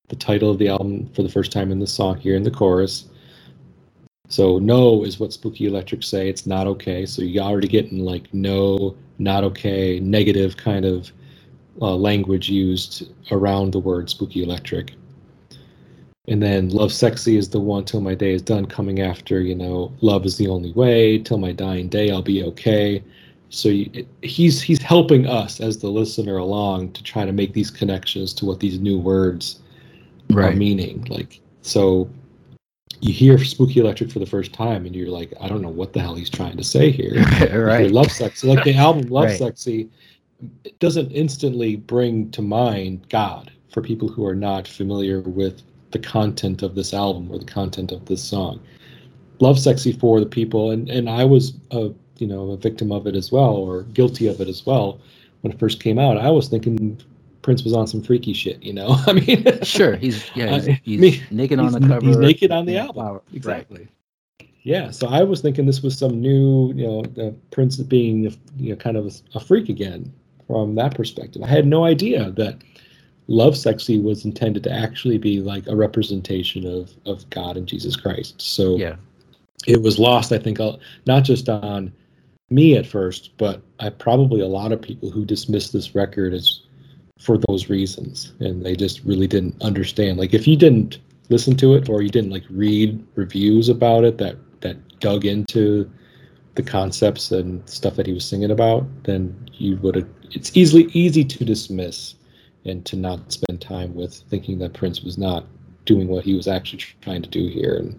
the title of the album for the first time in the song here in the chorus. So no is what Spooky Electric say. It's not okay. So you already getting like no, not okay, negative kind of uh, language used around the word spooky electric. And then love sexy is the one till my day is done coming after, you know, love is the only way till my dying day I'll be okay. So you, he's he's helping us as the listener along to try to make these connections to what these new words are meaning. Like so you hear spooky electric for the first time and you're like, I don't know what the hell he's trying to say here. Right. Love Sexy. Like the album Love Right. Sexy it doesn't instantly bring to mind God for people who are not familiar with the content of this album or the content of this song. Love Sexy for the people and, and I was a you know a victim of it as well or guilty of it as well when it first came out. I was thinking Prince was on some freaky shit, you know. I mean Sure. He's yeah. He's, I mean, naked on he's- the cover. he's naked on the album. flower- right. Exactly. Yeah, so I was thinking this was some new, you know, uh, Prince being, you know, kind of a, a freak again from that perspective. I had no idea that Love Sexy was intended to actually be like a representation of of God and Jesus Christ. So Yeah. it was lost, I think, not just on me at first, but I probably a lot of people who dismissed this record as for those reasons, and they just really didn't understand. Like if you didn't listen to it or you didn't like read reviews about it that that dug into the concepts and stuff that he was singing about, then you would have. It's easily easy to dismiss and to not spend time with thinking that Prince was not doing what he was actually trying to do here and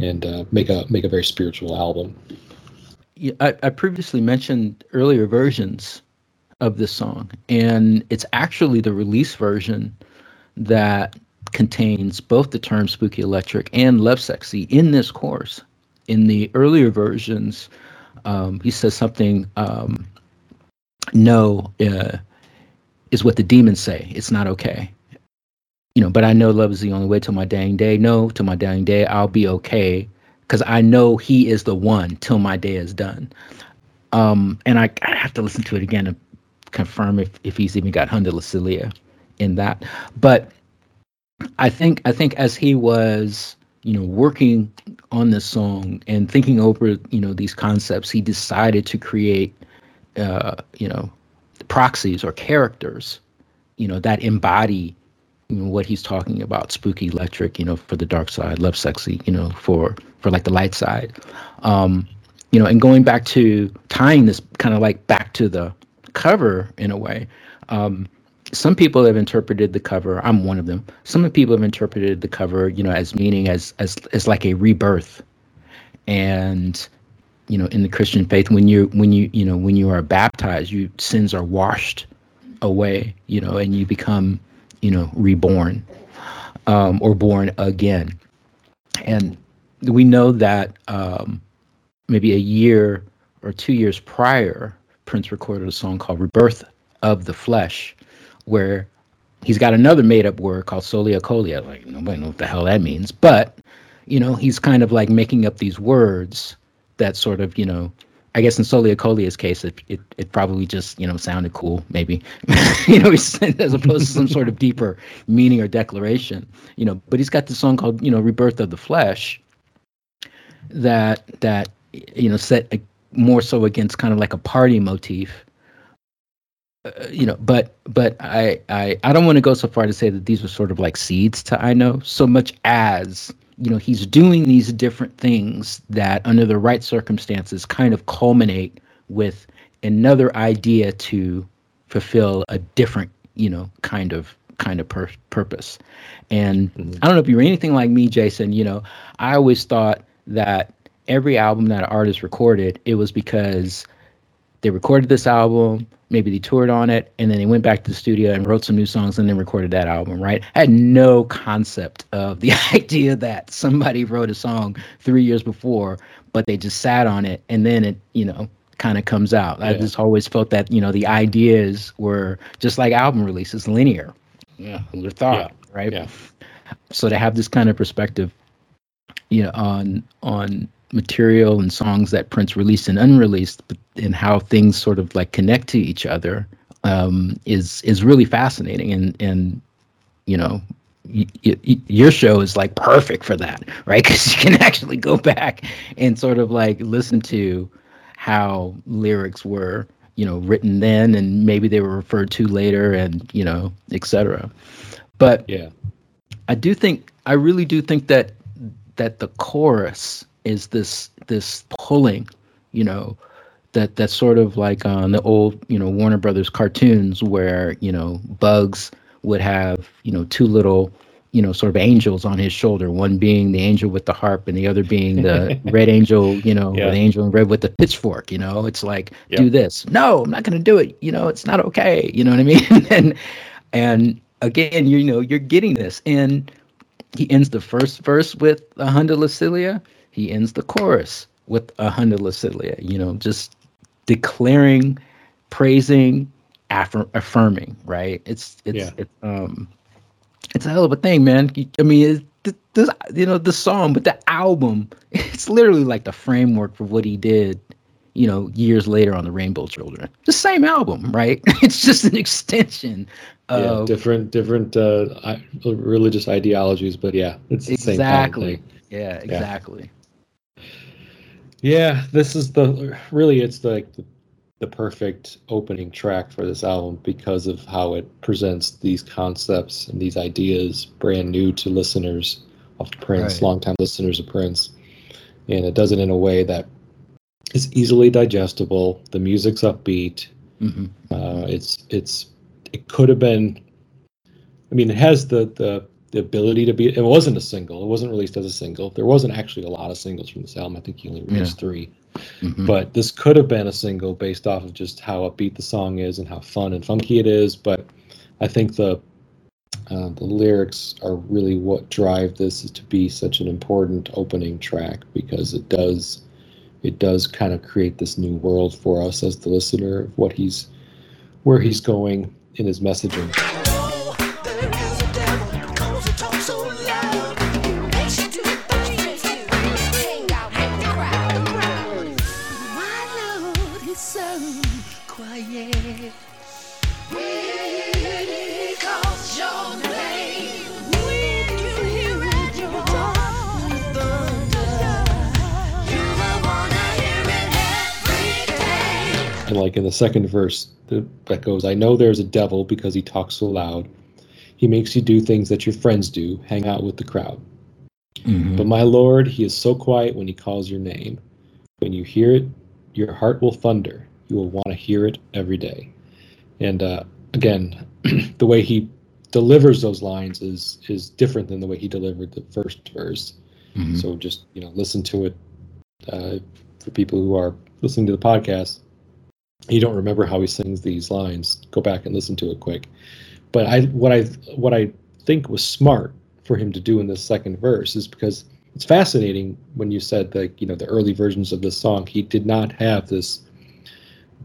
and uh, make a make a very spiritual album. Yeah, I, I previously mentioned earlier versions of this song, and it's actually the release version that contains both the term spooky electric and love sexy in this course. In the earlier versions, um, he says something, um, no, uh, is what the demons say. It's not okay. You know, but I know love is the only way till my dying day. No, till my dying day, I'll be okay because I know he is the one till my day is done. Um, and I, I have to listen to it again to confirm if, if he's even got Honda Lacilia in that. But I think I think as he was, you know, working on this song and thinking over, you know, these concepts, he decided to create, uh, you know, proxies or characters, you know, that embody you know, what he's talking about spooky electric you know for the dark side love sexy you know for for like the light side. Um you know and going back to tying this kind of like back to the cover in a way um some people have interpreted the cover i'm one of them some people have interpreted the cover you know as meaning as as as like a rebirth. And you know in the christian faith when you when you you know when you are baptized your sins are washed away you know and you become you know reborn um, or born again and we know that um, maybe a year or two years prior, Prince recorded a song called Rebirth of the Flesh, where he's got another made up word called solia colia. Like, nobody knows what the hell that means. But, you know, he's kind of like making up these words that sort of, you know, I guess in Solia Colia's case, it, it, it probably just, you know, sounded cool, maybe, you know, as opposed to some sort of deeper meaning or declaration, you know, but he's got this song called, you know, Rebirth of the Flesh that, that, you know, set a, more so against kind of like a party motif. Uh, you know, but but I I I don't want to go so far to say that these were sort of like seeds to I know so much as you know he's doing these different things that under the right circumstances kind of culminate with another idea to fulfill a different you know kind of kind of pur- purpose and mm-hmm. i don't know if you're anything like me jason you know i always thought that every album that an artist recorded it was because they recorded this album maybe they toured on it and then they went back to the studio and wrote some new songs and then recorded that album right? I had no concept of the idea that somebody wrote a song three years before but they just sat on it and then it you know kind of comes out. Yeah. i just always felt that you know the ideas were just like album releases linear. Yeah. Who thought yeah. right? Yeah. So to have this kind of perspective you know on on material and songs that Prince released and unreleased, but and how things sort of like connect to each other um, is is really fascinating. And and you know, y- y- your show is like perfect for that, right? Because you can actually go back and sort of like listen to how lyrics were you know written then and maybe they were referred to later and you know etc but yeah i do think i really do think that that the chorus is this this pulling, you know, that that's sort of like on the old, you know, Warner Brothers cartoons where, you know, Bugs would have, you know, two little, you know, sort of angels on his shoulder, one being the angel with the harp and the other being the red angel, you know, yeah. the angel in red with the pitchfork, you know. It's like, yep. do this. No, I'm not gonna do it. You know, it's not okay. You know what I mean? and and again, you know, you're getting this. And he ends the first verse with a Honda Lacilia he ends the chorus with a hundred Lacilia, you know, just declaring, praising, affirm, affirming, right? It's it's yeah. it's um it's a hell of a thing, man. I mean, this you know the song, but the album, it's literally like the framework for what he did, you know, years later on the Rainbow Children. The same album, right? It's just an extension yeah, different different uh, religious ideologies, but yeah, it's exactly. Yeah, exactly. Yeah. Yeah, this is the really it's the, the the perfect opening track for this album because of how it presents these concepts and these ideas brand new to listeners of Prince, right. longtime listeners of Prince. And it does it in a way that is easily digestible. The music's upbeat. Mm-hmm. Uh, it's it's it could have been. I mean, it has the the the ability to be. It wasn't a single. It wasn't released as a single. There wasn't actually a lot of singles from this album. I think he only released yeah. 3 mm-hmm. But this could have been a single based off of just how upbeat the song is and how fun and funky it is. But I think the uh, the lyrics are really what drive this to be such an important opening track because it does it does kind of create this new world for us as the listener of what he's where he's going in his messaging. Like in the second verse that goes i know there's a devil because he talks so loud. He makes you do things that your friends do hang out with the crowd. Mm-hmm. but my lord he is so quiet when he calls your name. When you hear it your heart will thunder. You will want to hear it every day. And uh, again the way he delivers those lines is is different than the way he delivered the first verse. Mm-hmm. so just you know listen to it uh, for people who are listening to the podcast you don't remember how he sings these lines, go back and listen to it quick. But I what I what I think was smart for him to do in this second verse is because it's fascinating when you said like you know the early versions of this song he did not have this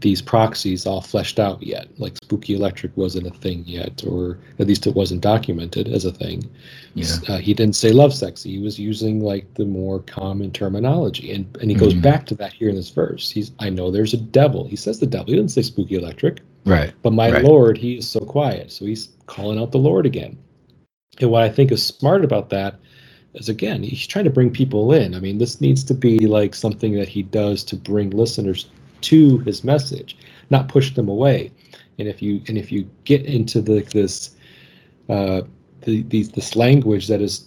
these proxies all fleshed out yet like spooky electric wasn't a thing yet or at least it wasn't documented as a thing Yeah. uh, he didn't say love sexy he was using like the more common terminology and and he goes Mhm. back to that here in this verse he's i know there's a devil he says the devil he didn't say spooky electric Right. but my Right. Lord, he is so quiet. So he's calling out the Lord again. And what I think is smart about that is again, he's trying to bring people in. I mean, this needs to be like something that he does to bring listeners to his message, not push them away. And if you and if you get into the this uh, the, these this language that is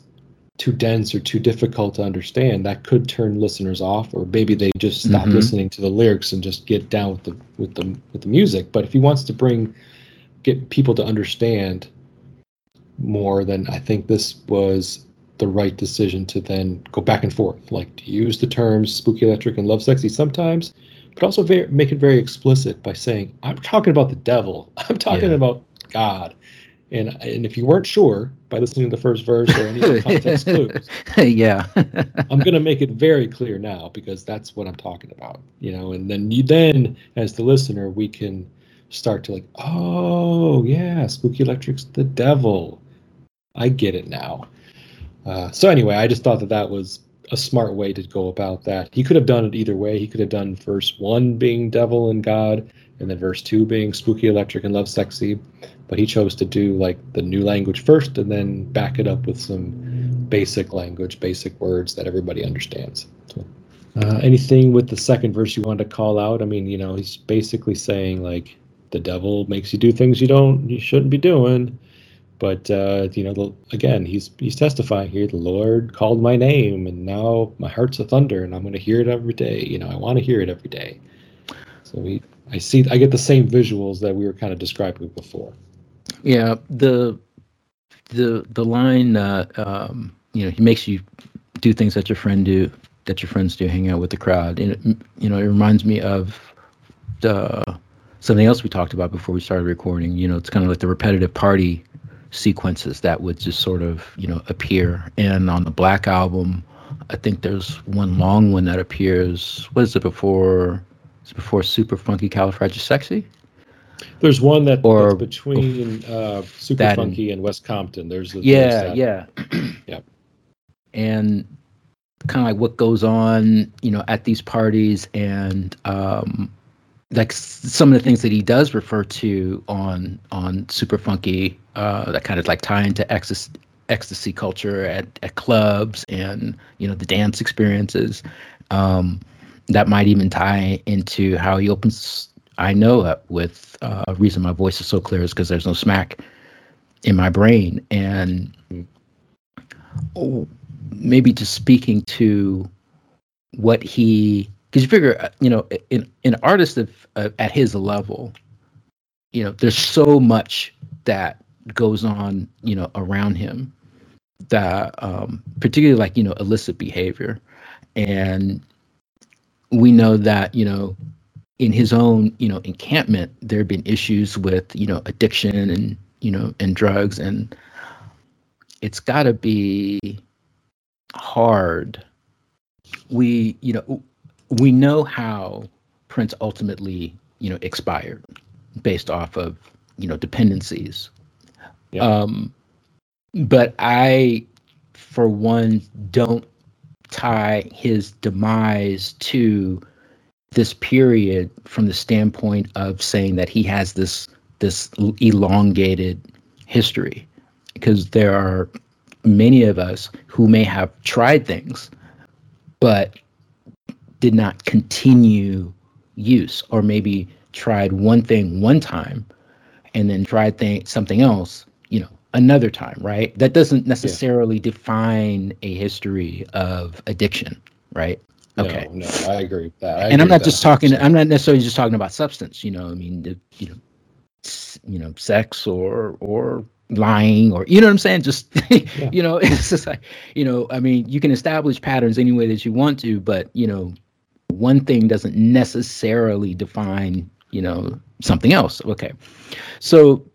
too dense or too difficult to understand, that could turn listeners off, or maybe they just stop Mhm. listening to the lyrics and just get down with the with the with the music. But if he wants to bring get people to understand more, then I think this was the right decision to then go back and forth, like to use the terms spooky electric and love sexy sometimes, but also very, make it very explicit by saying, I'm talking about the devil. I'm talking Yeah. about God. And, and if you weren't sure by listening to the first verse or any of the context clues, yeah. I'm going to make it very clear now because that's what I'm talking about, you know. And then you then, as the listener, we can start to like, oh yeah, Spooky Electric's the devil. I get it now. Uh, so anyway, I just thought that that was a smart way to go about that. He could have done it either way. He could have done verse one being devil and God, and then verse two being Spooky Electric and Love Sexy. But he chose to do like the new language first, and then back it up with some basic language, basic words that everybody understands. So, uh, anything with the second verse you wanted to call out? I mean, you know, he's basically saying like the devil makes you do things you don't, you shouldn't be doing. But uh, you know, the, again, he's he's testifying here. The Lord called my name, and now my heart's a thunder, and I'm going to hear it every day. You know, I want to hear it every day. So we, I see, I get the same visuals that we were kind of describing before. Yeah, the the the line uh, um, you know he makes you do things that your friend do that your friends do, hang out with the crowd, and it, you know it reminds me of the something else we talked about before we started recording. You know, it's kind of like the repetitive party sequences that would just sort of you know appear. And on the Black album, I think there's one long one that appears. What is it before? Before Super Funky Califragisexy? There's one that Or- that's between uh, Super That Funky and West Compton. There's the yeah there's yeah Yep. and kind of like what goes on you know at these parties and um like some of the things that he does refer to on on super funky uh that kind of like tie into ecstasy ecstasy culture at, at clubs and you know the dance experiences um that might even tie into how he opens i know up with uh reason my voice is so clear is because there's no smack in my brain. And oh, maybe just speaking to what he because you figure uh, you know in an artist of uh, at his level you know there's so much that goes on you know around him that um particularly like you know illicit behavior. And we know that you know in his own you know encampment there have been issues with you know addiction and you know and drugs. And it's got to be hard. We you know we know how prince ultimately you know expired based off of you know dependencies Yeah. um but i for one don't tie his demise to this period from the standpoint of saying that he has this this elongated history because there are many of us who may have tried things but did not continue use or maybe tried one thing one time and then tried thing, something else you know another time right that doesn't necessarily define a history of addiction right okay no, I agree with that. I and I'm not just talking. 100%. I'm not necessarily just talking about substance. You know, I mean, the, you know, you know, sex or or lying or you know what I'm saying. Just you know, it's just like you know. I mean, you can establish patterns any way that you want to, but you know, one thing doesn't necessarily define you know something else. Okay, so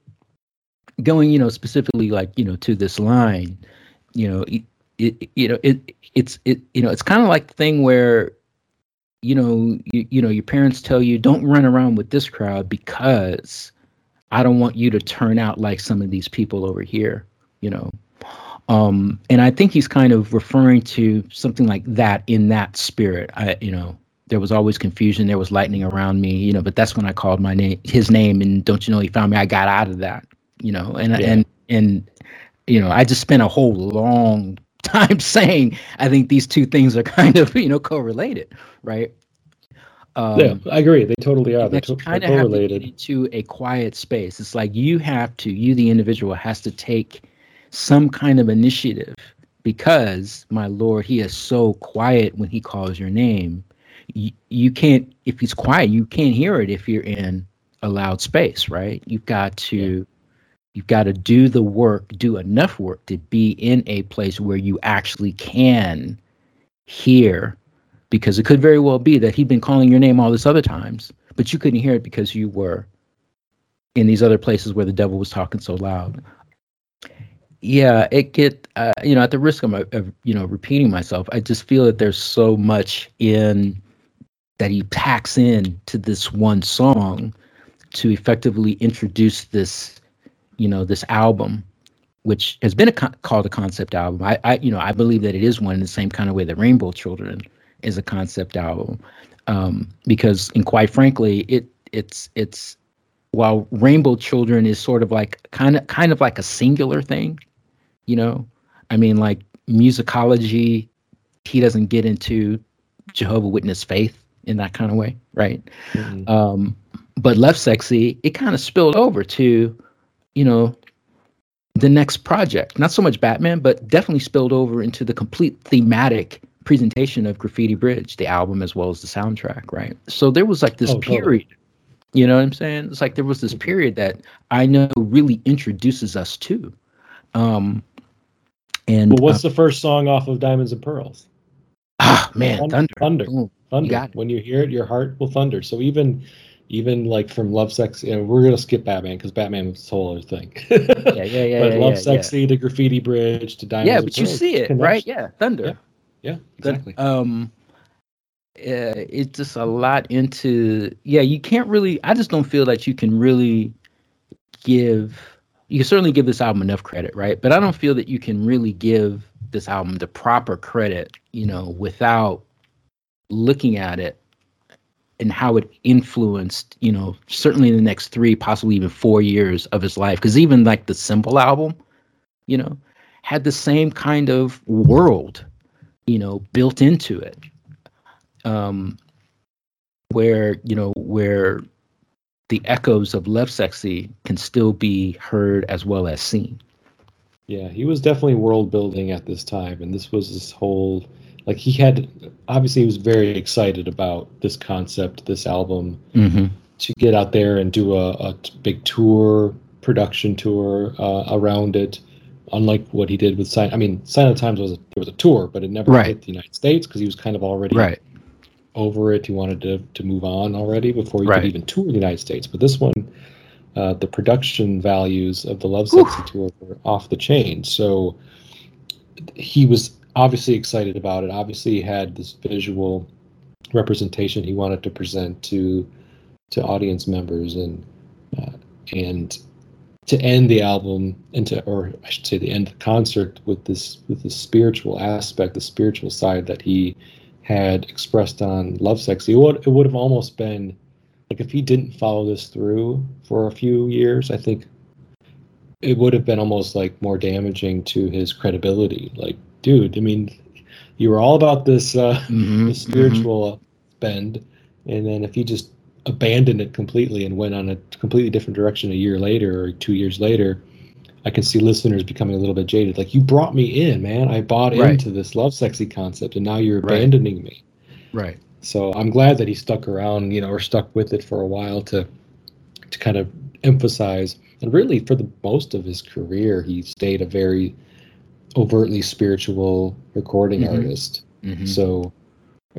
going you know specifically like you know to this line, you know. e- it, you know, it it's it you know, it's kind of like the thing where you know, you, you know, your parents tell you don't run around with this crowd because I don't want you to turn out like some of these people over here, you know. Um, and I think he's kind of referring to something like that in that spirit. I, you know, there was always confusion, there was lightning around me, you know, but that's when I called my name, his name, and don't you know, he found me. I got out of that, you know, and yeah. and and you know, I just spent a whole long time saying I think these two things are kind of you know correlated, right? Um, yeah, I agree. They totally are. They're, to- kind of correlated. Have to into a quiet space. It's like you have to, you the individual has to take some kind of initiative because my lord, he is so quiet when he calls your name. You, you can't if he's quiet, you can't hear it if you're in a loud space, right? You've got to. You've got to do the work, do enough work to be in a place where you actually can hear, because it could very well be that he'd been calling your name all this other times, but you couldn't hear it because you were in these other places where the devil was talking so loud. Yeah, it get uh, you know at the risk of, of you know repeating myself, I just feel that there's so much in that he packs in to this one song to effectively introduce this you know this album which has been a co- called a concept album. I, I you know i believe that it is one in the same kind of way that rainbow children is a concept album. Um, because and quite frankly it it's it's while rainbow children is sort of like kind of kind of like a singular thing you know i mean like musicology he doesn't get into jehovah witness faith in that kind of way right mm-hmm. um, but Love Sexy it kind of spilled over to you know, the next project. Not so much Batman, but definitely spilled over into the complete thematic presentation of Graffiti Bridge, the album as well as the soundtrack, right? So there was like this oh, period. Totally. You know what I'm saying? It's like there was this period that I know really introduces us to. Um and well, what's uh, the first song off of Diamonds and Pearls? Ah, man, thunder. Thunder. thunder. thunder. You when you hear it, your heart will thunder. So even even like from Love Sexy, and we're gonna skip Batman because Batman was a whole other thing. yeah, yeah, yeah. but yeah, Love yeah, Sexy yeah. to Graffiti Bridge to Diamonds. Yeah, but you see it, right? Yeah, Thunder. Yeah, yeah exactly. But, um, uh, it's just a lot into. Yeah, you can't really. I just don't feel that you can really give. You can certainly give this album enough credit, right? But I don't feel that you can really give this album the proper credit, you know, without looking at it and how it influenced, you know, certainly in the next three, possibly even four years of his life. Because even like the Symbol album, you know, had the same kind of world, you know, built into it. Um, where, you know, where the echoes of Love Sexy can still be heard as well as seen. Yeah, he was definitely world building at this time. And this was this whole like he had obviously he was very excited about this concept, this album, mm-hmm. to get out there and do a, a big tour, production tour uh, around it. Unlike what he did with Sign, I mean, Sign of the Times was a, there was a tour, but it never right. hit the United States because he was kind of already right. over it. He wanted to to move on already before he right. could even tour the United States. But this one, uh, the production values of the Love Sexy tour were off the chain. So he was obviously excited about it. Obviously, he had this visual representation he wanted to present to to audience members, and uh, and to end the album and to, or I should say, the end of the concert with this with the spiritual aspect, the spiritual side that he had expressed on Love Sexy. It would it would have almost been like if he didn't follow this through for a few years. I think it would have been almost like more damaging to his credibility. Like dude, I mean, you were all about this, uh, mm-hmm, this spiritual mm-hmm. bend, and then if you just abandoned it completely and went on a completely different direction a year later or two years later, I can see listeners becoming a little bit jaded. Like you brought me in, man. I bought right. into this love sexy concept, and now you're abandoning right. me. Right. So I'm glad that he stuck around, you know, or stuck with it for a while to to kind of emphasize. And really, for the most of his career, he stayed a very overtly spiritual recording mm-hmm. artist. Mm-hmm. So,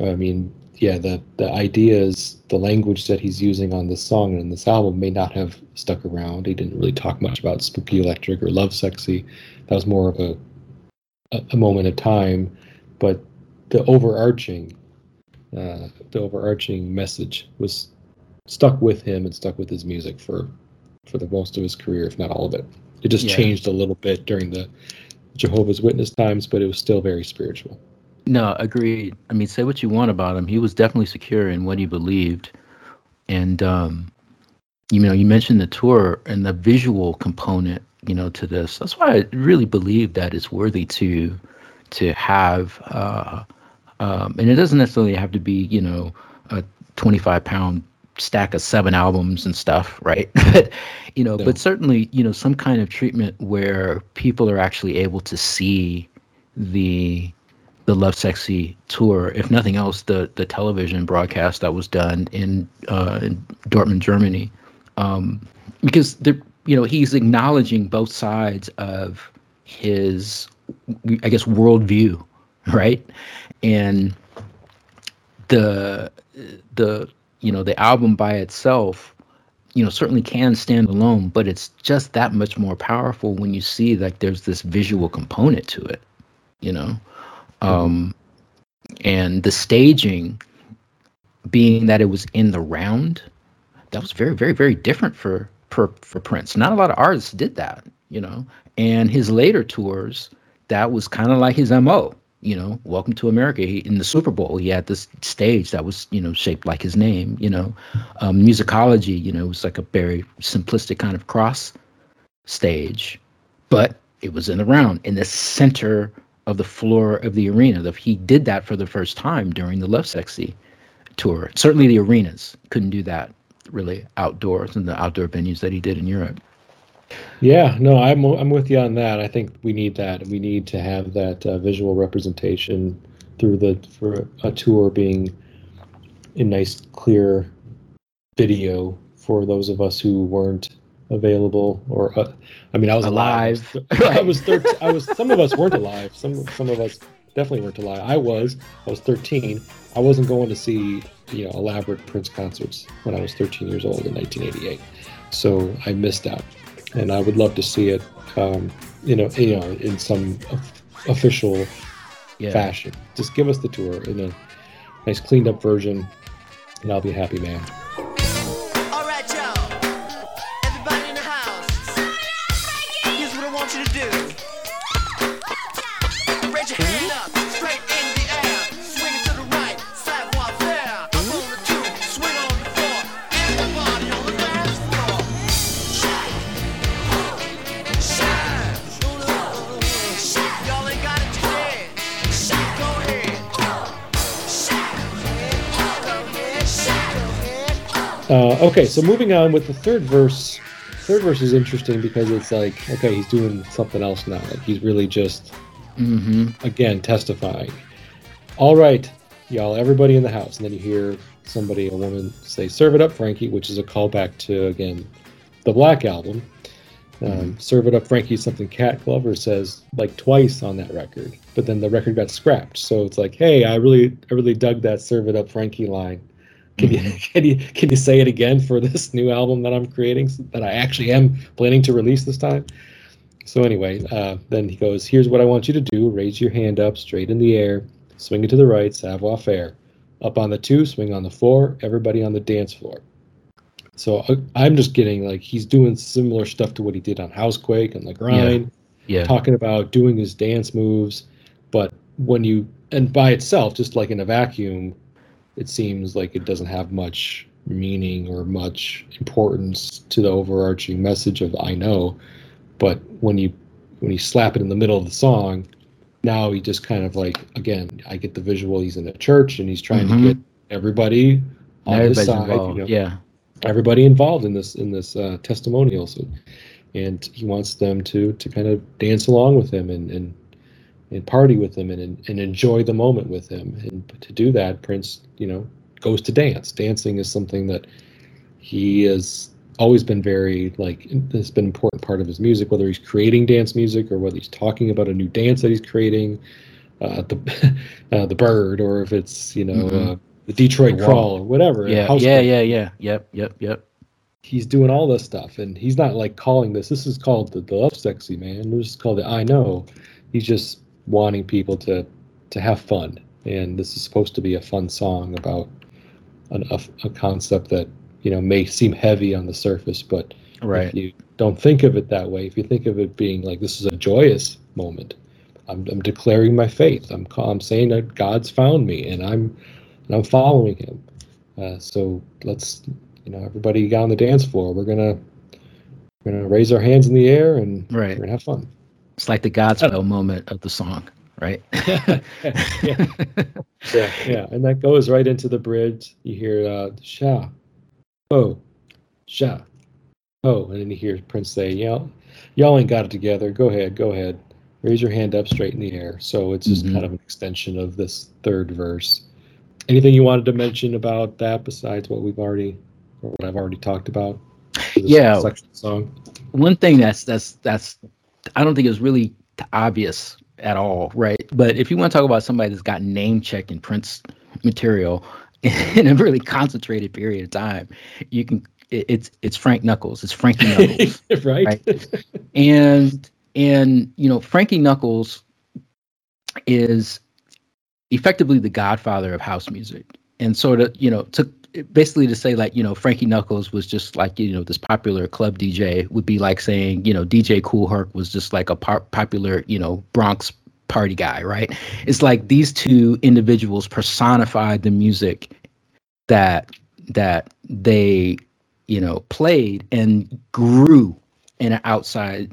I mean, yeah, the the ideas, the language that he's using on this song and this album may not have stuck around. He didn't really talk much about spooky electric or love sexy. That was more of a a, a moment of time, but the overarching uh, the overarching message was stuck with him and stuck with his music for for the most of his career, if not all of it. It just Yeah. changed a little bit during the Jehovah's Witness times, but it was still very spiritual. No, agreed. I mean, say what you want about him. He was definitely secure in what he believed. And, um, you know, you mentioned the tour and the visual component, you know, to this. That's why I really believe that it's worthy to to have, uh, um, and it doesn't necessarily have to be, you know, a 25 pound stack of seven albums and stuff, right? but, you know, No. but certainly, you know, some kind of treatment where people are actually able to see the the Love Sexy tour. If nothing else, the the television broadcast that was done in uh, in Dortmund, Germany, um, because the you know he's acknowledging both sides of his, I guess, worldview, right? And the the you know the album by itself you know certainly can stand alone but it's just that much more powerful when you see like there's this visual component to it you know? Um and the staging being that it was in the round that was very very very different for for for prince. Not a lot of artists did that you know? And his later tours that was kind of like his mo you know welcome to america. He, in the super bowl he had this stage that was you know shaped like his name you know. Um, musicology you know was like a very simplistic kind of cross stage but it was in the round in the center of the floor of the arena. The, he did that for the first time during the love sexy tour. Certainly the arenas couldn't do that really outdoors in the outdoor venues that he did in europe Yeah, no, I'm I'm with you on that. I think we need that. We need to have that uh, visual representation through the for a tour being a nice, clear video for those of us who weren't available or uh, I mean I was alive. Alive. I was 13. I was some of us weren't alive. Some some of us definitely weren't alive. I was. I was 13. I wasn't going to see you know elaborate Prince concerts when I was 13 years old in 1988. So I missed out and I would love to see it, um, you know, you know, in some official yeah fashion. Just give us the tour in a nice cleaned up version, and I'll be a happy man. Uh, okay, so moving on with the third verse. Third verse is interesting because it's like, okay, he's doing something else now. Like he's really just mm-hmm again testifying. All right, y'all, everybody in the house, and then you hear somebody, a woman, say, "Serve it up, Frankie," which is a callback to again the Black album. Um, Serve it up, Frankie, something Cat Glover says like twice on that record, but then the record got scrapped. So it's like, hey, I really, I really dug that "Serve it up, Frankie" line. Can you, can you, can you say it again for this new album that I'm creating that I actually am planning to release this time? So anyway, uh, then he goes, "Here's what I want you to do: raise your hand up, straight in the air, swing it to the right, savoir faire. Up on the two, swing on the four. Everybody on the dance floor." So uh, I'm just getting like he's doing similar stuff to what he did on Housequake and the grind, yeah talking about doing his dance moves. But when you and by itself, just like in a vacuum, it seems like it doesn't have much meaning or much importance to the overarching message of I know. But when you when you slap it in the middle of the song, now he just kind of like again, I get the visual. He's in a church and he's trying Mhm. to get everybody on his side. You know, yeah everybody involved in this in this uh, testimonial. So, and he wants them to to kind of dance along with him and and and party with him and and enjoy the moment with him. And to do that, Prince, you know, goes to dance. Dancing is something that he has always been very like it's been an important part of his music whether he's creating dance music or whether he's talking about a new dance that he's creating uh, the uh, the bird or if it's you know Mhm. uh, the Detroit The crawl or whatever yeah yeah yeah yeah yep yep yep he's doing all this stuff and he's not like calling this this is called the, the love sexy man this is called the i know he's just wanting people to to have fun, and this is supposed to be a fun song about an, a, a concept that you know may seem heavy on the surface, but Right. if you don't think of it that way, if you think of it being like this is a joyous moment, I'm, I'm declaring my faith. I'm I'm saying that God's found me, and I'm and I'm following Him. Uh, so let's you know everybody get on the dance floor. We're gonna we're gonna raise our hands in the air and Right. we're gonna have fun. It's like the Godspell moment of the song, right? yeah, yeah, yeah, and that goes right into the bridge. You hear uh, "sha, oh, sha, oh," and then you hear Prince say, "Y'all, y'all ain't got it together. Go ahead, go ahead. Raise your hand up straight in the air." So it's just Mhm. kind of an extension of this third verse. Anything you wanted to mention about that besides what we've already, or what I've already talked about? Yeah. section of the song. One thing that's that's that's I don't think it was really obvious at all, right? But if you want to talk about somebody that's got name check and Prince material in a really concentrated period of time, you can it- it's it's Frank Knuckles. It's Frankie Knuckles. right? Right. and and you know frankie knuckles is effectively the godfather of house music and sort of you know took basically to say like you know frankie knuckles was just like you know this popular club dj would be like saying you know dj Kool Herc was just like a par- popular you know bronx party guy right? It's like these two individuals personified the music that that they you know played and grew in an outside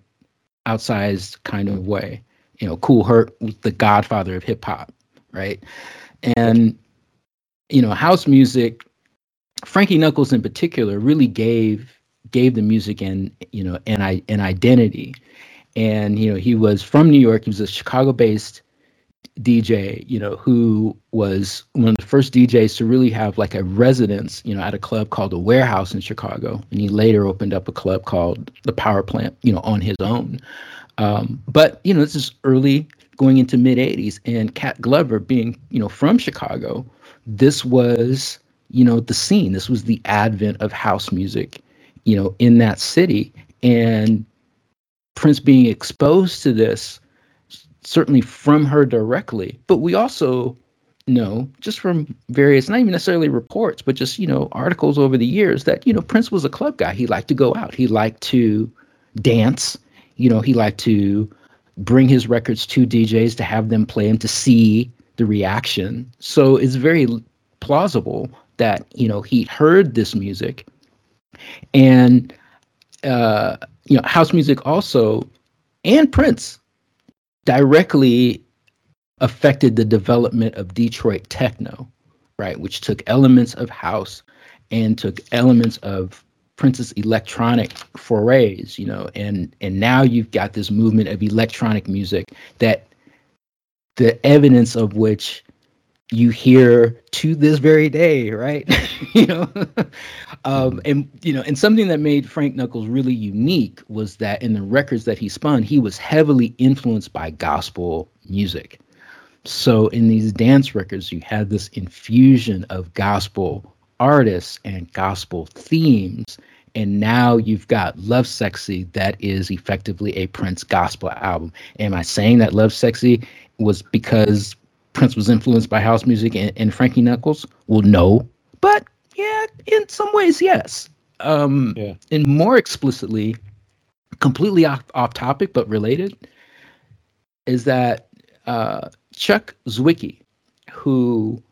outsized kind of way. You know Kool Herc was the godfather of hip hop right? And you know house music frankie knuckles in particular really gave gave the music an you know an, an identity. And you know he was from new york. He was a chicago based DJ, you know, who was one of the first DJs to really have like a residence, you know, at a club called the Warehouse in Chicago, and he later opened up a club called the Power Plant, you know, on his own. Um, but you know, this is early going into mid '80s, and Cat Glover being, you know, from Chicago, this was, you know, the scene. This was the advent of house music, you know, in that city, and Prince being exposed to this certainly from her directly, but we also know just from various, not even necessarily reports, but just, you know, articles over the years that, you know, Prince was a club guy. He liked to go out, he liked to dance, you know, he liked to bring his records to DJs to have them play them to see the reaction. So it's very plausible that, you know, he heard this music and, uh, you know, house music also and Prince directly affected the development of Detroit techno, right? Which took elements of house and took elements of Prince's electronic forays, you know, and and now you've got this movement of electronic music that the evidence of which you hear to this very day, right? you know, um, and you know, and something that made Frank Knuckles really unique was that in the records that he spun, he was heavily influenced by gospel music. So in these dance records, you had this infusion of gospel artists and gospel themes. And now you've got Love Sexy, that is effectively a Prince gospel album. Am I saying that Love Sexy was because Prince was influenced by house music and, and Frankie Knuckles? Well, no. But yeah, in some ways, yes. Um, Yeah. And more explicitly, completely off, off topic but related, is that uh, Chuck Zwicky, who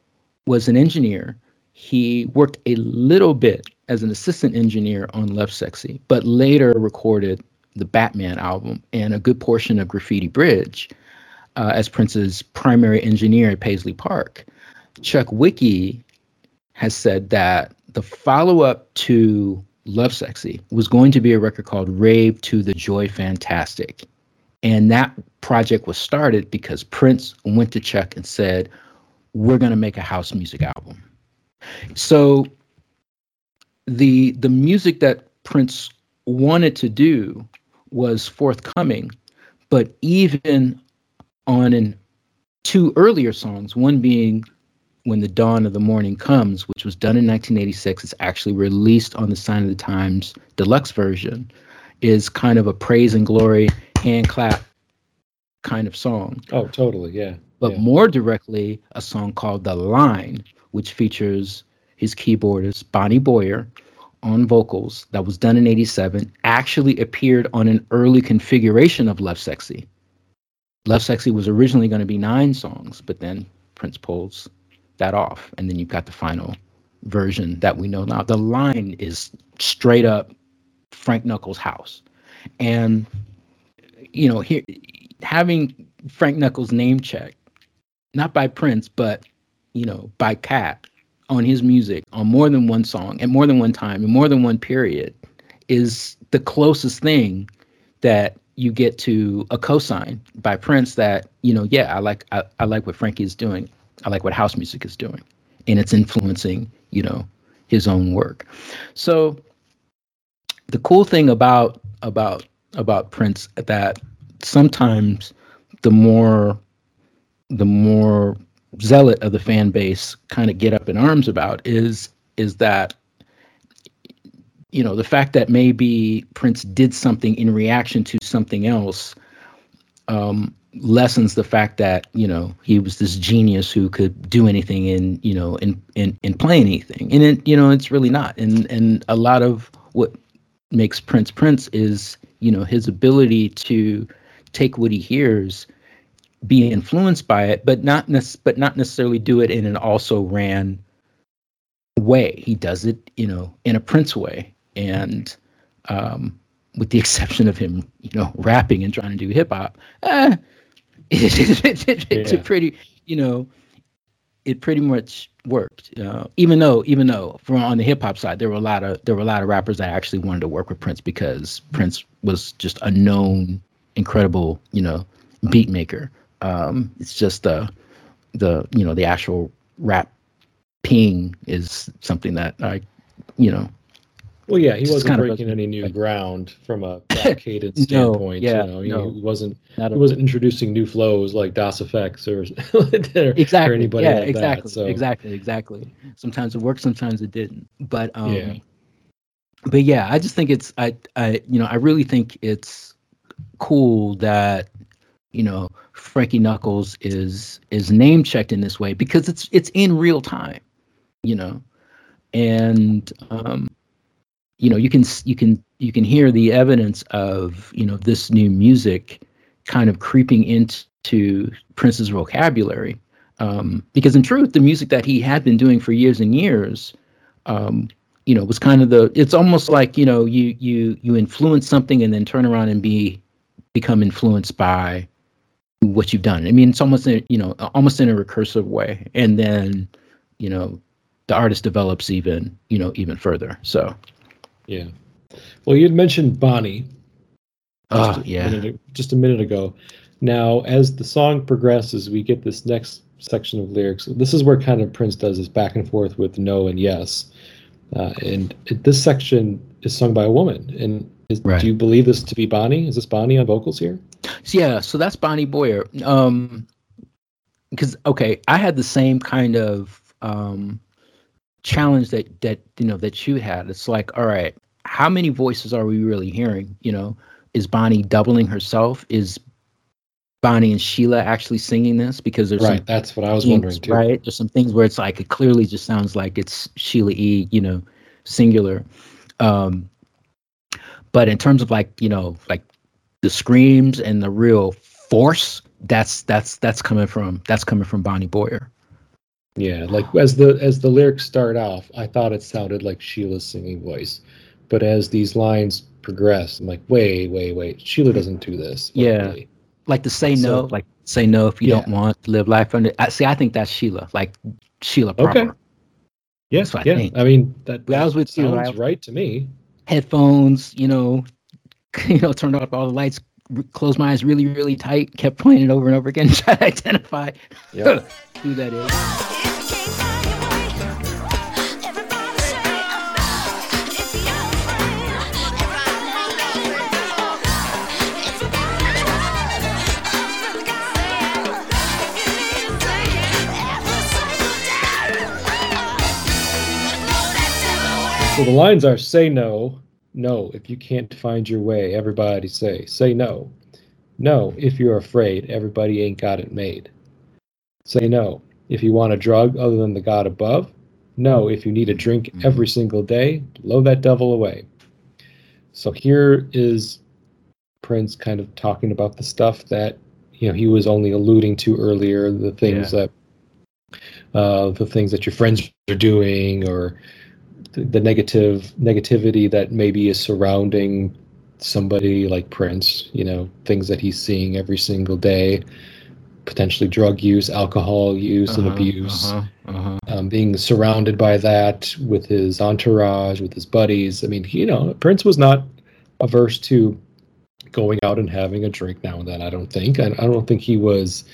was an engineer, he worked a little bit as an assistant engineer on Love Sexy, but later recorded the Batman album and a good portion of Graffiti Bridge uh, as Prince's primary engineer at Paisley Park. Chuck Zwicky has said that the follow up to Love Sexy was going to be a record called Rave to the Joy Fantastic. And that project was started because Prince went to Chuck and said, We're going to make a house music album. So the the music that Prince wanted to do was forthcoming, but even on in two earlier songs, one being When the Dawn of the Morning Comes, which was done in 1986, it's actually released on the Sign of the Times deluxe version, is kind of a praise and glory hand clap kind of song. Oh, totally, yeah. But yeah. more directly, a song called The Line, which features his keyboardist Bonnie Boyer on vocals that was done in 87 actually appeared on an early configuration of Love Sexy. Love Sexy was originally going to be nine songs, but then Prince pulls that off. And then you've got the final version that we know now. The line is straight up Frank Knuckles' house. And, you know, here having Frank Knuckles name checked, not by Prince, but, you know, by Cat on his music on more than one song at more than one time in more than one period is the closest thing that you get to a cosign by Prince that you know yeah I like I, I like what Frankie is doing. I like what house music is doing. And it's influencing you know his own work. So the cool thing about about about Prince that sometimes the more the more zealot of the fan base kind of get up in arms about is is that you know the fact that maybe Prince did something in reaction to something else um, lessens the fact that you know he was this genius who could do anything in you know in in, in play anything. And it you know it's really not. And and a lot of what makes Prince Prince is you know his ability to take what he hears be influenced by it, but not nec- but not necessarily do it in an also ran way. He does it, you know, in a Prince way, and um, with the exception of him, you know, rapping and trying to do hip hop, eh, it's a pretty, you know, it pretty much worked. Uh, even though, even though from on the hip hop side, there were a lot of there were a lot of rappers that actually wanted to work with Prince because Prince was just a known, incredible, you know, beat maker. Um, it's just the the you know the actual rap ping is something that I, you know. Well, yeah, he wasn't breaking any new ground from a cadence No, standpoint. yeah, you know, he no. wasn't he wasn't introducing new flows like Das EFX or, or exactly. or anybody yeah, like exactly. that. So Exactly. Exactly. Sometimes it worked, sometimes it didn't. But um, Yeah. but yeah, I just think it's I I you know I really think it's cool that you know Frankie Knuckles is is name checked in this way because it's it's in real time, you know, and um, you know you can you can you can hear the evidence of you know this new music kind of creeping into Prince's vocabulary. Um, because in truth the music that he had been doing for years and years um, you know was kind of the it's almost like you know you you you influence something and then turn around and be become influenced by what you've done. I mean it's almost in, you know almost in a recursive way. And then you know the artist develops even you know even further. So yeah. Well, you had mentioned Bonnie oh just a yeah minute, just a minute ago. Now, as the song progresses, we get this next section of lyrics. This is where kind of Prince does this back and forth with no and yes. Uh, and it, this section is sung by a woman. And is, Right. do you believe this to be Bonnie? Is this Bonnie on vocals here? Yeah, so that's Bonnie Boyer. Um, because okay, I had the same kind of um challenge that that you know that you had. It's like, all right, how many voices are we really hearing? You know, is Bonnie doubling herself? Is Bonnie and Sheila actually singing this? Because there's Right. some That's what I was things, wondering too. right? There's some things where it's like it clearly just sounds like it's Sheila E. You know, singular. Um, but in terms of like you know like the screams and the real force, that's that's that's coming from that's coming from Bonnie Boyer. Yeah, like as the as the lyrics start off, I thought it sounded like Sheila's singing voice, but as these lines progress, I'm like, wait, wait, wait, Sheila doesn't do this. Yeah. Really. Like to say So- no, like say no if you Yeah. don't want to live life under. I see. I think that's Sheila, like Sheila Okay. Yes, Yeah, I yeah. think. I mean, that, I was with you, sounds right? right to me. Headphones, you know, you know, turned off all the lights, closed my eyes really, really tight, kept playing it over and over again, try to identify Yeah. who that is. So the lines are say no, no. If you can't find your way, everybody say, say no. No, if you're afraid, everybody ain't got it made. Say no. If you want a drug other than the God above, no. If you need a drink Mhm. every single day, blow that devil away. So here is Prince kind of talking about the stuff that you know he was only alluding to earlier, the things that uh, the things that your friends are doing, or the, the negative negativity that maybe is surrounding somebody like Prince. You know, things that he's seeing every single day, potentially drug use, alcohol use, and Uh-huh, abuse Uh-huh, uh-huh. um, being surrounded by that with his entourage, with his buddies. I mean, you know, Prince was not averse to going out and having a drink now and then. I don't think. I, I don't think he was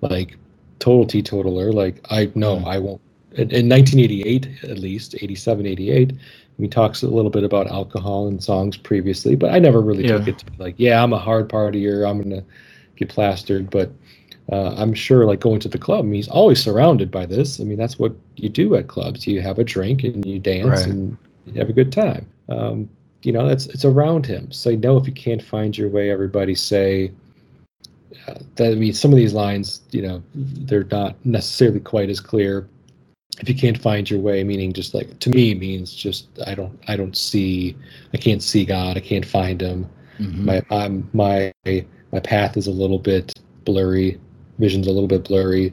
like total teetotaler. Like I no, Mm. I won't. In, in 1988, at least 87, 88, he talks a little bit about alcohol and songs previously, but I never really took it to be like, yeah, I'm a hard partier. I'm gonna get plastered, but uh, I'm sure like going to the club, I mean, he's always surrounded by this. I mean, that's what you do at clubs. You have a drink and you dance Right. and you have a good time. Um, you know, that's it's around him. Say no if you can't find your way. Everybody say uh, that. I mean, some of these lines, you know, they're not necessarily quite as clear. If you can't find your way, meaning just like to me means just I don't I don't see I can't see God. I can't find him Mhm. my I'm my my path is a little bit blurry vision's a little bit blurry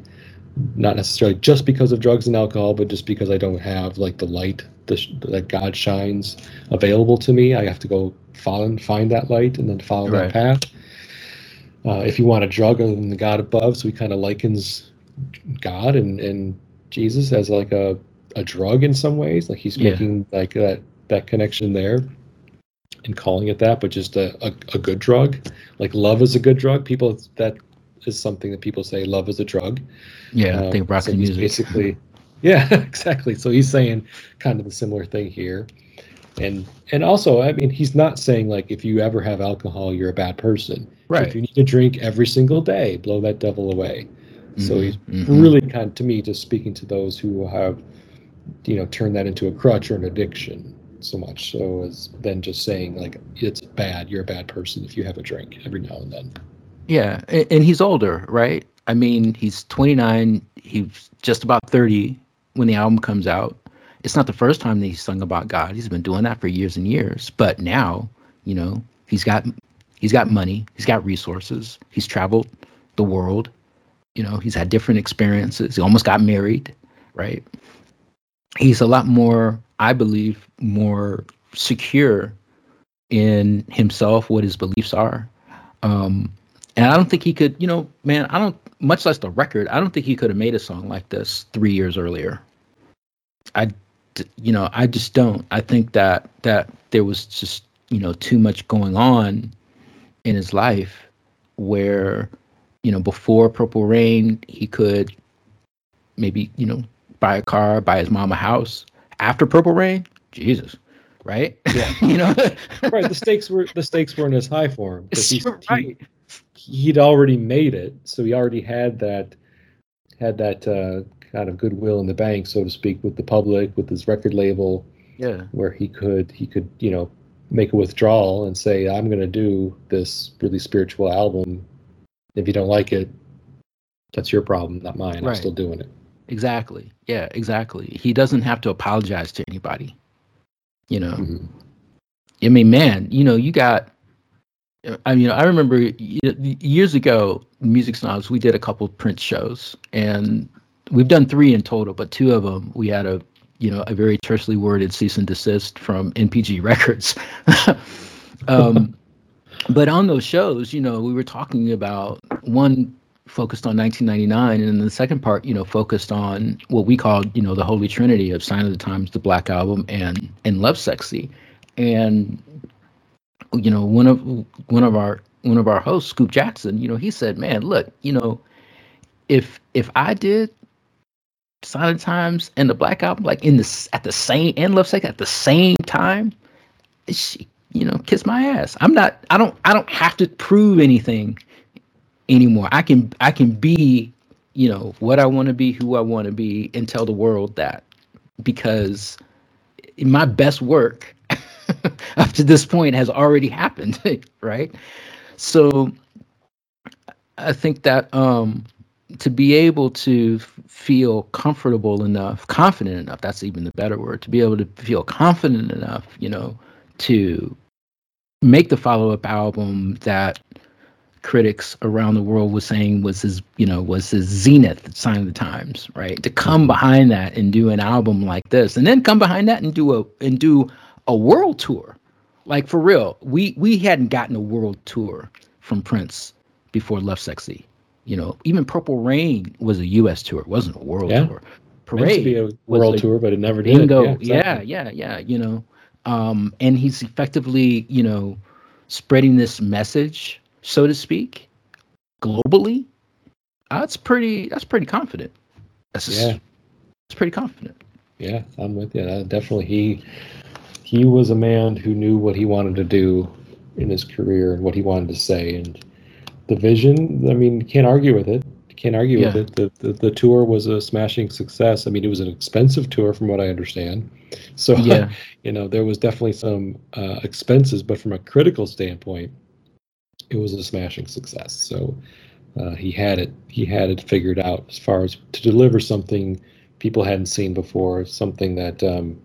not necessarily just because of drugs and alcohol but just because i don't have like the light the, that god shines available to me i have to go follow find that light and then follow Right. that path uh, if you want a drug other than the god above so he kind of likens god and and jesus as like a a drug in some ways like he's Yeah. making like that that connection there and calling it that, but just a, a, a good drug. Like love is a good drug. People that is something that people say love is a drug. Yeah, I Um, think rock so and music. basically yeah, exactly. So he's saying kind of the similar thing here. And and also, I mean, he's not saying like if you ever have alcohol, you're a bad person. Right. If you need to drink every single day, blow that devil away. So Mhm, he's mhm. really kind of, to me, just speaking to those who have, you know, turned that into a crutch or an addiction so much so as then just saying like it's bad, you're a bad person if you have a drink every now and then. Yeah, and, and he's older, right? I mean, he's 29. He's just about 30 when the album comes out. It's not the first time that he's sung about God. He's been doing that for years and years. But now, you know, he's got he's got money. He's got resources. He's traveled the world. You know, he's had different experiences. He almost got married, right? He's a lot more, I believe, more secure in himself, what his beliefs are. Um, and I don't think he could, you know, man, I don't, much less the record, I don't think he could have made a song like this three years earlier. I, you know, I just don't. I think that, that there was just, you know, too much going on in his life where, you know, before Purple Rain, he could maybe, you know, buy a car, buy his mom a house. After Purple Rain, Jesus, right? Yeah. you know, right. The stakes were the stakes weren't as high for him. right. He, he'd already made it, so he already had that had that uh, kind of goodwill in the bank, so to speak, with the public, with his record label. Yeah. where he could he could you know make a withdrawal and say i'm going to do this really spiritual album if you don't like it that's your problem not mine i'm still doing it Exactly. Yeah, exactly. He doesn't have to apologize to anybody. You know, Mhm. I mean, man, you know, you got. I mean, I remember years ago, Music Snobs, we did a couple Prince shows, and we've done three in total, but two of them we had a, you know, a very tersely worded cease and desist from NPG Records. um, but on those shows, you know, we were talking about one focused on 1999, and then the second part, you know, focused on what we called, you know, the Holy Trinity of Sign of the Times, the Black Album, and and Love Sexy, and you know, one of one of our one of our hosts, Scoop Jackson, you know, he said, "Man, look, you know, if if I did Sign of the Times and the Black Album like in this at the same and Love Sexy at the same time, she, you know, kiss my ass. I'm not. I don't. I don't have to prove anything anymore. I can. I can be, you know, what I want to be, who I want to be, and tell the world that because my best work up to this point has already happened, right? So I think that um, to be able to feel comfortable enough, confident enough, that's even the better word, to be able to feel confident enough, you know, to make the follow up album that critics around the world was saying was his, you know, was his zenith sign of the times, right? To come mm-hmm. behind that and do an album like this, and then come behind that and do a and do a world tour, like for real. We we hadn't gotten a world tour from Prince before Lovesexy. You know, even Purple Rain was a U.S. tour; it wasn't a world yeah. tour. Parade Meant to be a world tour, but it never did. Bingo. Yeah, exactly. yeah, yeah, yeah. You know, um, and he's effectively, you know, spreading this message so to speak, globally, that's pretty. That's pretty confident. That's just, yeah, it's pretty confident. Yeah, I'm with you. Uh, definitely, he he was a man who knew what he wanted to do in his career and what he wanted to say, and the vision. I mean, you can't argue with it. Can't argue yeah. with it. The, the the tour was a smashing success. I mean, it was an expensive tour, from what I understand. So, yeah. you know, there was definitely some uh, expenses, but from a critical standpoint, it was a smashing success. So uh, he had it he had it figured out as far as to deliver something people hadn't seen before, something that um,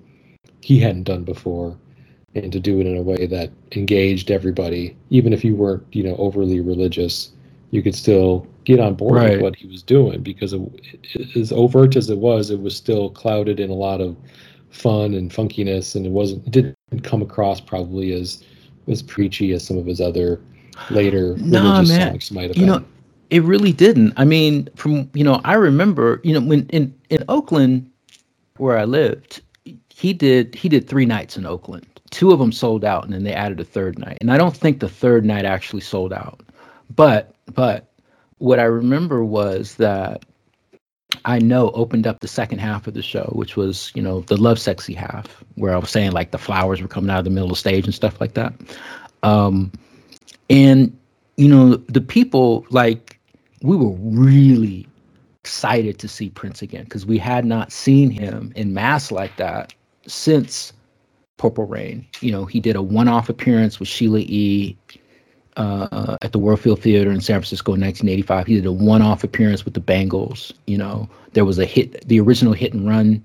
he hadn't done before, and to do it in a way that engaged everybody, even if you weren't you know overly religious, you could still get on board right. with what he was doing because it, as overt as it was, it was still clouded in a lot of fun and funkiness, and it wasn't it didn't come across probably as as preachy as some of his other later nah, man. Songs might have you been. know it really didn't i mean from you know i remember you know when in in oakland where i lived he did he did three nights in oakland two of them sold out and then they added a third night and i don't think the third night actually sold out but but what i remember was that i know opened up the second half of the show which was you know the love sexy half where i was saying like the flowers were coming out of the middle of the stage and stuff like that um and, you know, the people, like, we were really excited to see Prince again because we had not seen him in mass like that since Purple Rain. You know, he did a one off appearance with Sheila E. Uh, at the Warfield Theater in San Francisco in 1985. He did a one off appearance with the Bangles. You know, there was a hit, the original hit and run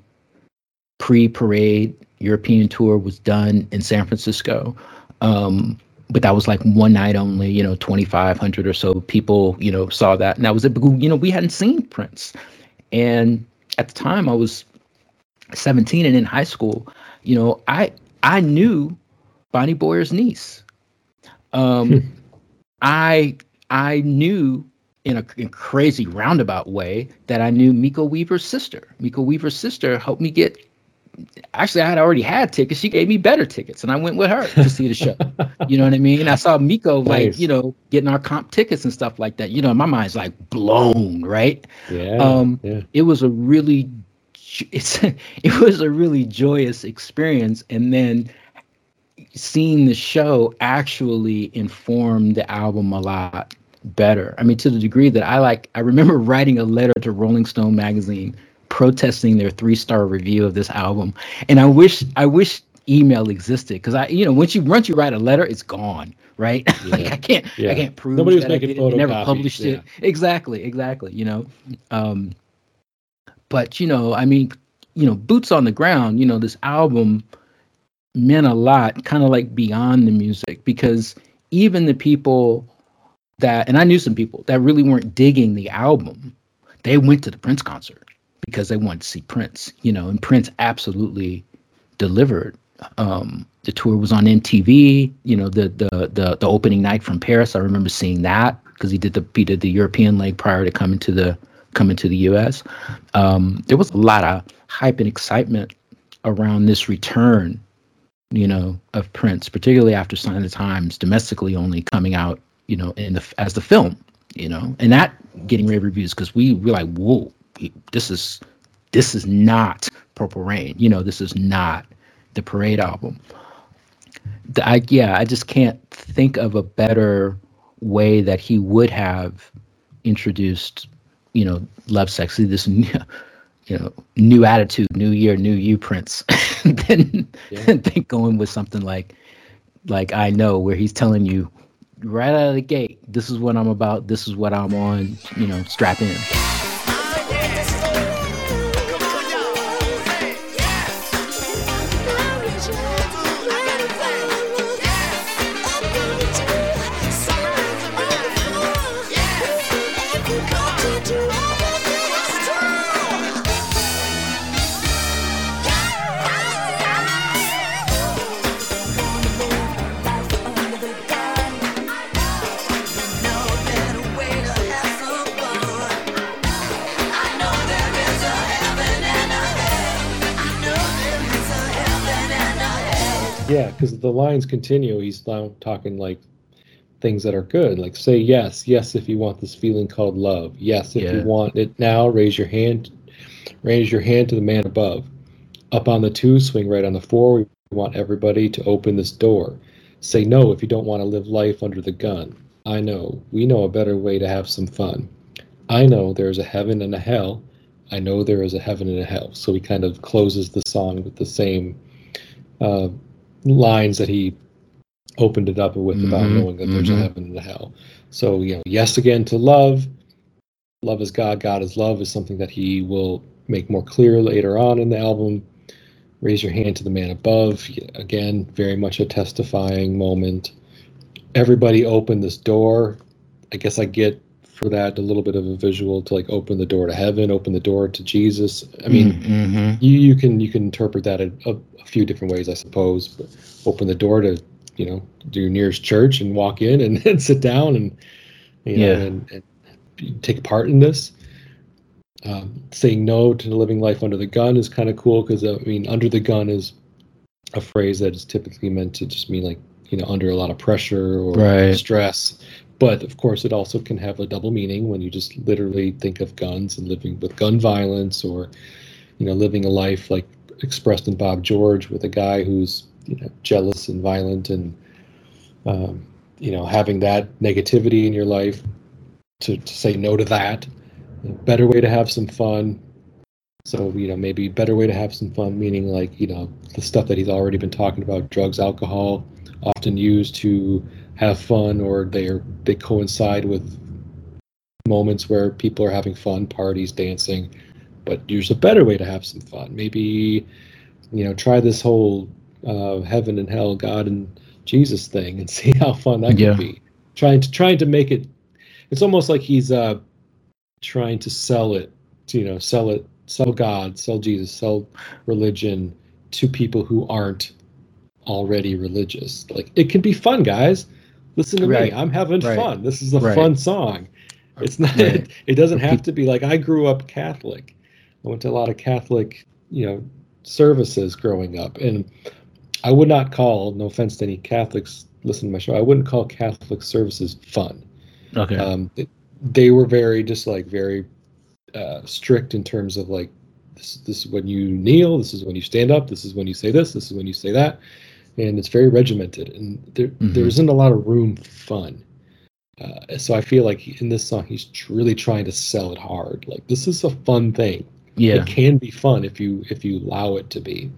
pre parade European tour was done in San Francisco. Um, but that was like one night only, you know, 2,500 or so people, you know, saw that. And that was it. You know, we hadn't seen Prince. And at the time I was 17 and in high school, you know, I, I knew Bonnie Boyer's niece. Um. I, I knew in a in crazy roundabout way that I knew Miko Weaver's sister. Miko Weaver's sister helped me get actually I had already had tickets. She gave me better tickets, and I went with her to see the show. you know what I mean? And I saw Miko like nice. you know getting our comp tickets and stuff like that. You know, my mind's like blown, right? Yeah. Um, yeah. it was a really it's it was a really joyous experience, and then seeing the show actually informed the album a lot better. I mean, to the degree that I like, I remember writing a letter to Rolling Stone magazine protesting their three star review of this album. And I wish I wish email existed because I you know once you once you write a letter, it's gone, right? Yeah. like I can't yeah. I can't prove Nobody was making I, never published yeah. it. Exactly, exactly. You know, um, but you know, I mean, you know, boots on the ground. You know, this album meant a lot, kind of like beyond the music, because even the people that and I knew some people that really weren't digging the album, they went to the Prince concert because they wanted to see Prince, you know, and Prince absolutely delivered. Um, the tour was on MTV, you know, the the the the opening night from Paris. I remember seeing that because he did the he did the European leg prior to coming to the coming to the US. Um, there was a lot of hype and excitement around this return, you know, of Prince, particularly after Sign of the Times domestically only coming out, you know, in the as the film, you know, and that getting rave reviews because we were like, whoa, this is this is not Purple Rain. You know, this is not the Parade album. The, I yeah, I just can't think of a better way that he would have introduced, you know, Lovesexy, this new, you know, new attitude, new year, new you Prince, than, yeah. than going with something like like I know where he's telling you right out of the gate. This is what I'm about. This is what I'm on. You know, strap in. Yeah, because the lines continue. He's now talking like things that are good. Like say yes, yes if you want this feeling called love. Yes if Yeah. you want it now, raise your hand. Raise your hand to the man above. Up on the two, swing right on the four. We want everybody to open this door. Say no if you don't want to live life under the gun. I know. We know a better way to have some fun. I know there is a heaven and a hell. I know there is a heaven and a hell. So he kind of closes the song with the same uh, lines that he opened it up with about Mhm, knowing that there's a mhm. heaven and a hell. So, you know, yes again to love. Love is God, God is love is something that he will make more clear later on in the album. Raise your hand to the man above. Again, very much a testifying moment. Everybody open this door. I guess I get for that a little bit of a visual to like open the door to heaven, open the door to Jesus. I mean, Mhm. you you can you can interpret that a, a, a few different ways, I suppose. But open the door to you know your nearest church and walk in and, and sit down and you know Yeah. and, and take part in this. Um, saying no to living life under the gun is kind of cool because I mean under the gun is a phrase that is typically meant to just mean like you know under a lot of pressure or Right. stress. But of course, it also can have a double meaning when you just literally think of guns and living with gun violence, or you know, living a life like expressed in Bob George with a guy who's you know jealous and violent, and um, you know having that negativity in your life. To, to say no to that, a better way to have some fun. So you know maybe better way to have some fun, meaning like you know the stuff that he's already been talking about, drugs, alcohol, often used to have fun or they're they coincide with moments where people are having fun parties dancing but there's a better way to have some fun. Maybe you know try this whole uh, heaven and hell god and jesus thing and see how fun that Yeah. can be. Trying to trying to make it it's almost like he's uh trying to sell it to, you know sell it sell god sell jesus sell religion to people who aren't already religious. Like it can be fun guys listen to Right. me i'm having Right. fun this is a Right. fun song it's not it, it doesn't have to be like i grew up catholic i went to a lot of catholic you know services growing up and i would not call no offense to any catholics listen to my show i wouldn't call catholic services fun Okay. um, it, they were very just like very uh, strict in terms of like this, this is when you kneel this is when you stand up this is when you say this this is when you say that and it's very regimented and there, there Mhm. isn't a lot of room for fun uh, so i feel like in this song he's really trying to sell it hard like this is a fun thing yeah. it can be fun if you if you allow it to be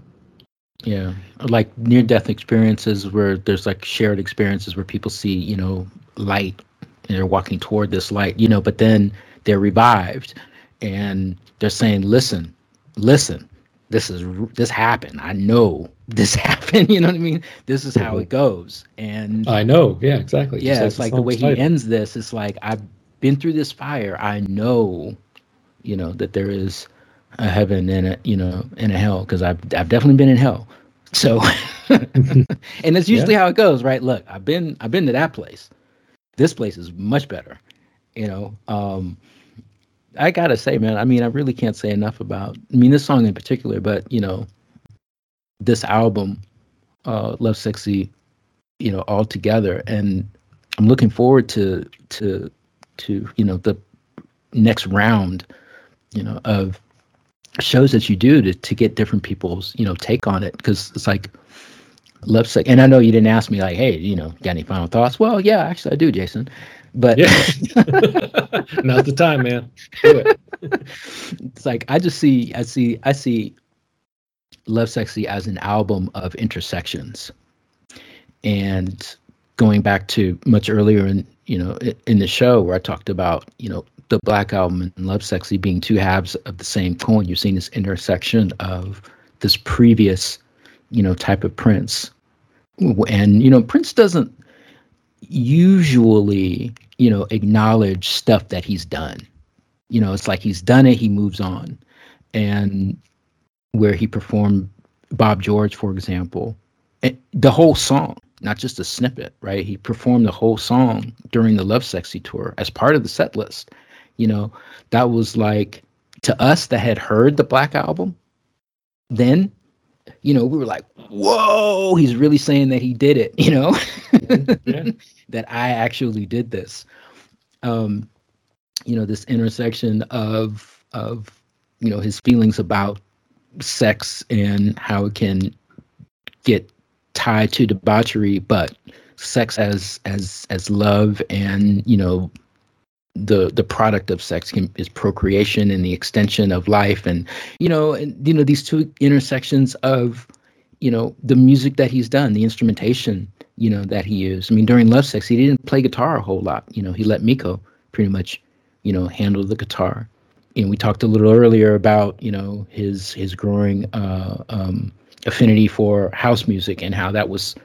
Yeah, like near death experiences where there's like shared experiences where people see, you know, light and they're walking toward this light, you know, but then they're revived and they're saying, "Listen, listen. This is this happened. I know this happened, you know what I mean? This is how it goes." And i know yeah exactly yeah, it's like the way song's he ends this, it's like I've been through this fire. I know, you know, that there is a heaven and a you know and a hell because I've I've definitely been in hell. So, and that's usually how it goes, right? Look, I've been I've been to that place. This place is much better, you know. Um, I gotta say, man. I mean, I really can't say enough about. I mean, this song in particular, but you know, this album, uh, "Love Sexy," you know, all together, and I'm looking forward to to to you know the next round, you know, of shows that you do to to get different people's you know take on it. Because it's like love sick and i know you didn't ask me like hey you know got any final thoughts? Well yeah actually i do jason. But yeah. Now's the time man. Do it. It's like i just see i see i see love sexy as an album of intersections and going back to much earlier in you know in the show where I talked about you know the Black Album and Love Sexy being two halves of the same coin. You're seeing this intersection of this previous you know type of Prince, and you know Prince doesn't usually you know acknowledge stuff that he's done. You know, it's like he's done it, he moves on, and where he performed Bob George, for example, the whole song not just a snippet, right? He performed the whole song during the Love Sexy tour as part of the set list. You know, that was like to us that had heard the Black album, then, you know, we were like, whoa, he's really saying that he did it, you know, yeah. that I actually did this. Um, you know, this intersection of of, you know, his feelings about sex and how it can get tied to debauchery, but sex as as as love and you know the the product of sex can, is procreation and the extension of life. And you know and you know these two intersections of you know the music that he's done the instrumentation you know that he used. I mean during love sex he didn't play guitar a whole lot. You know he let Miko pretty much you know handle the guitar and we talked a little earlier about you know his his growing uh, um, affinity for house music and how that was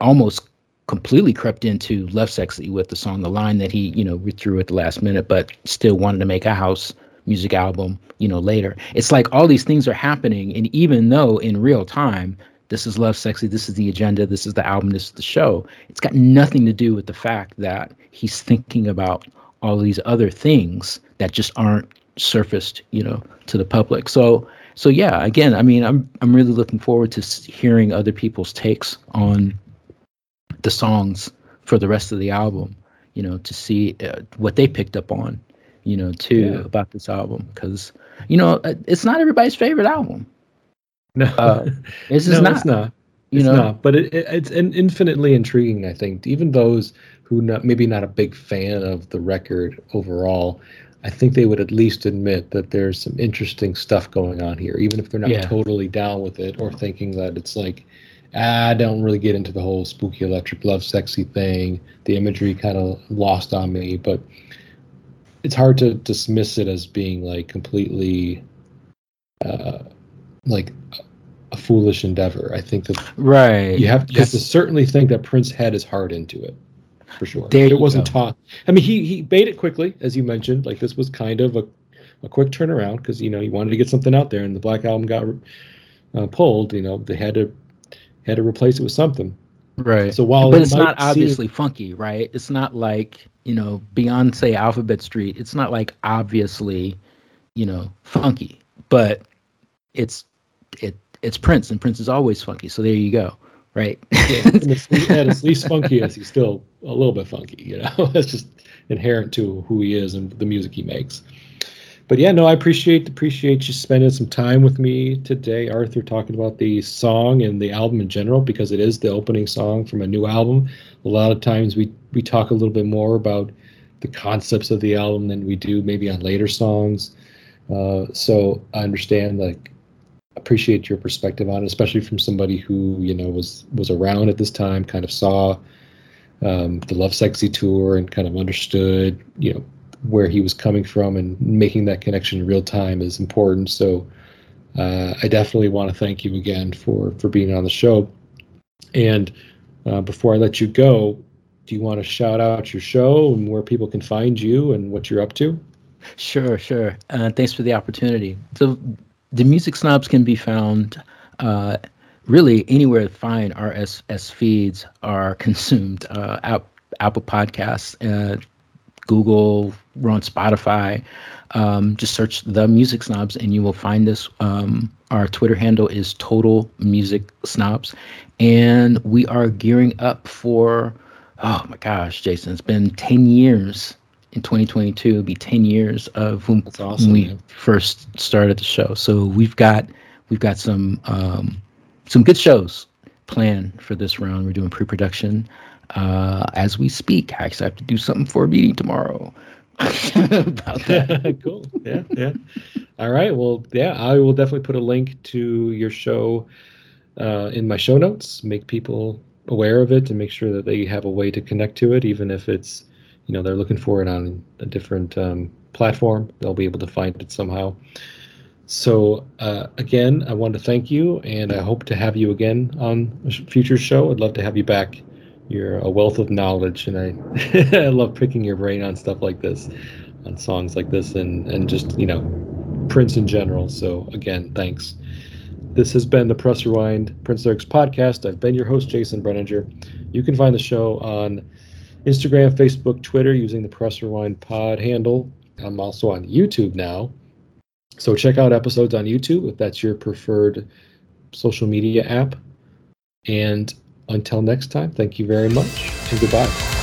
almost completely crept into Lovesexy with the song The Line that he, you know, withdrew at the last minute, but still wanted to make a house music album, you know, later. It's like all these things are happening. And even though in real time, this is Love Sexy. this is the agenda, this is the album, this is the show, it's got nothing to do with the fact that he's thinking about all these other things that just aren't surfaced, you know, to the public. So so yeah, again, I mean, I'm I'm really looking forward to hearing other people's takes on the songs for the rest of the album. You know, to see uh, what they picked up on. You know, too yeah. about this album because you know uh, it's not everybody's favorite album. No, uh, it's no, not. It's not. You it's know, not. But it, it, it's an infinitely intriguing. I think even those who not maybe not a big fan of the record overall I think they would at least admit that there's some interesting stuff going on here, even if they're not yeah. totally down with it or thinking that it's like, ah, I don't really get into the whole spooky electric love sexy thing. The imagery kind of lost on me, but it's hard to dismiss it as being like completely, uh, like a foolish endeavor. I think that right you have, you have to certainly think that Prince had his heart into it for sure. There it wasn't taught. I mean, he he made it quickly, as you mentioned. Like this was kind of a, a quick turnaround because you know he wanted to get something out there, and the Black Album got uh, pulled. You know they had to had to replace it with something. Right. So while but it it's not obviously seem, funky, right? It's not like you know Beyonce Alphabet Street. It's not like obviously, you know, funky, but it's it it's Prince, and Prince is always funky. So there you go right? yeah, at its least funky as he's still a little bit funky, you know. That's just inherent to who he is and the music he makes. But yeah, no, I appreciate appreciate you spending some time with me today, Arthur, talking about the song and the album in general because it is the opening song from a new album. A lot of times we we talk a little bit more about the concepts of the album than we do maybe on later songs. Uh, so I understand like appreciate your perspective on it, especially from somebody who you know was was around at this time, kind of saw um, the Lovesexy tour and kind of understood you know where he was coming from, and making that connection in real time is important. So uh, I definitely want to thank you again for for being on the show. And uh, before I let you go, do you want to shout out your show and where people can find you and what you're up to? Sure, sure. Uh, thanks for the opportunity. So the music snobs can be found uh, really anywhere fine RSS feeds are consumed. Uh, app, Apple Podcasts, uh, Google, we're on Spotify. Um, just search the music snobs and you will find us. Um, our Twitter handle is Total Music Snobs, and we are gearing up for. Oh my gosh, Jason! It's been ten years in 2022 it'll be 10 years of when, awesome, we man. first started the show. So we've got we've got some um, some good shows planned for this round. We're doing pre-production uh, as we speak. I actually have to do something for a meeting tomorrow about that. Cool. Yeah yeah. All right. Well yeah i will definitely put a link to your show uh, in my show notes. Make people aware of it and make sure that they have a way to connect to it, even if it's, you know, they're looking for it on a different um, platform. They'll be able to find it somehow. So uh, again, I want to thank you, and I hope to have you again on a future show. I'd love to have you back. You're a wealth of knowledge, and I I love picking your brain on stuff like this, on songs like this, and and just you know, Prince in general. So again, thanks. This has been the Press Rewind Prince Lyrics podcast. I've been your host, Jason Brenninger. You can find the show on Instagram, Facebook, Twitter using the Press Rewind pod handle. I'm also on YouTube now. So check out episodes on YouTube if that's your preferred social media app. And until next time, thank you very much and goodbye.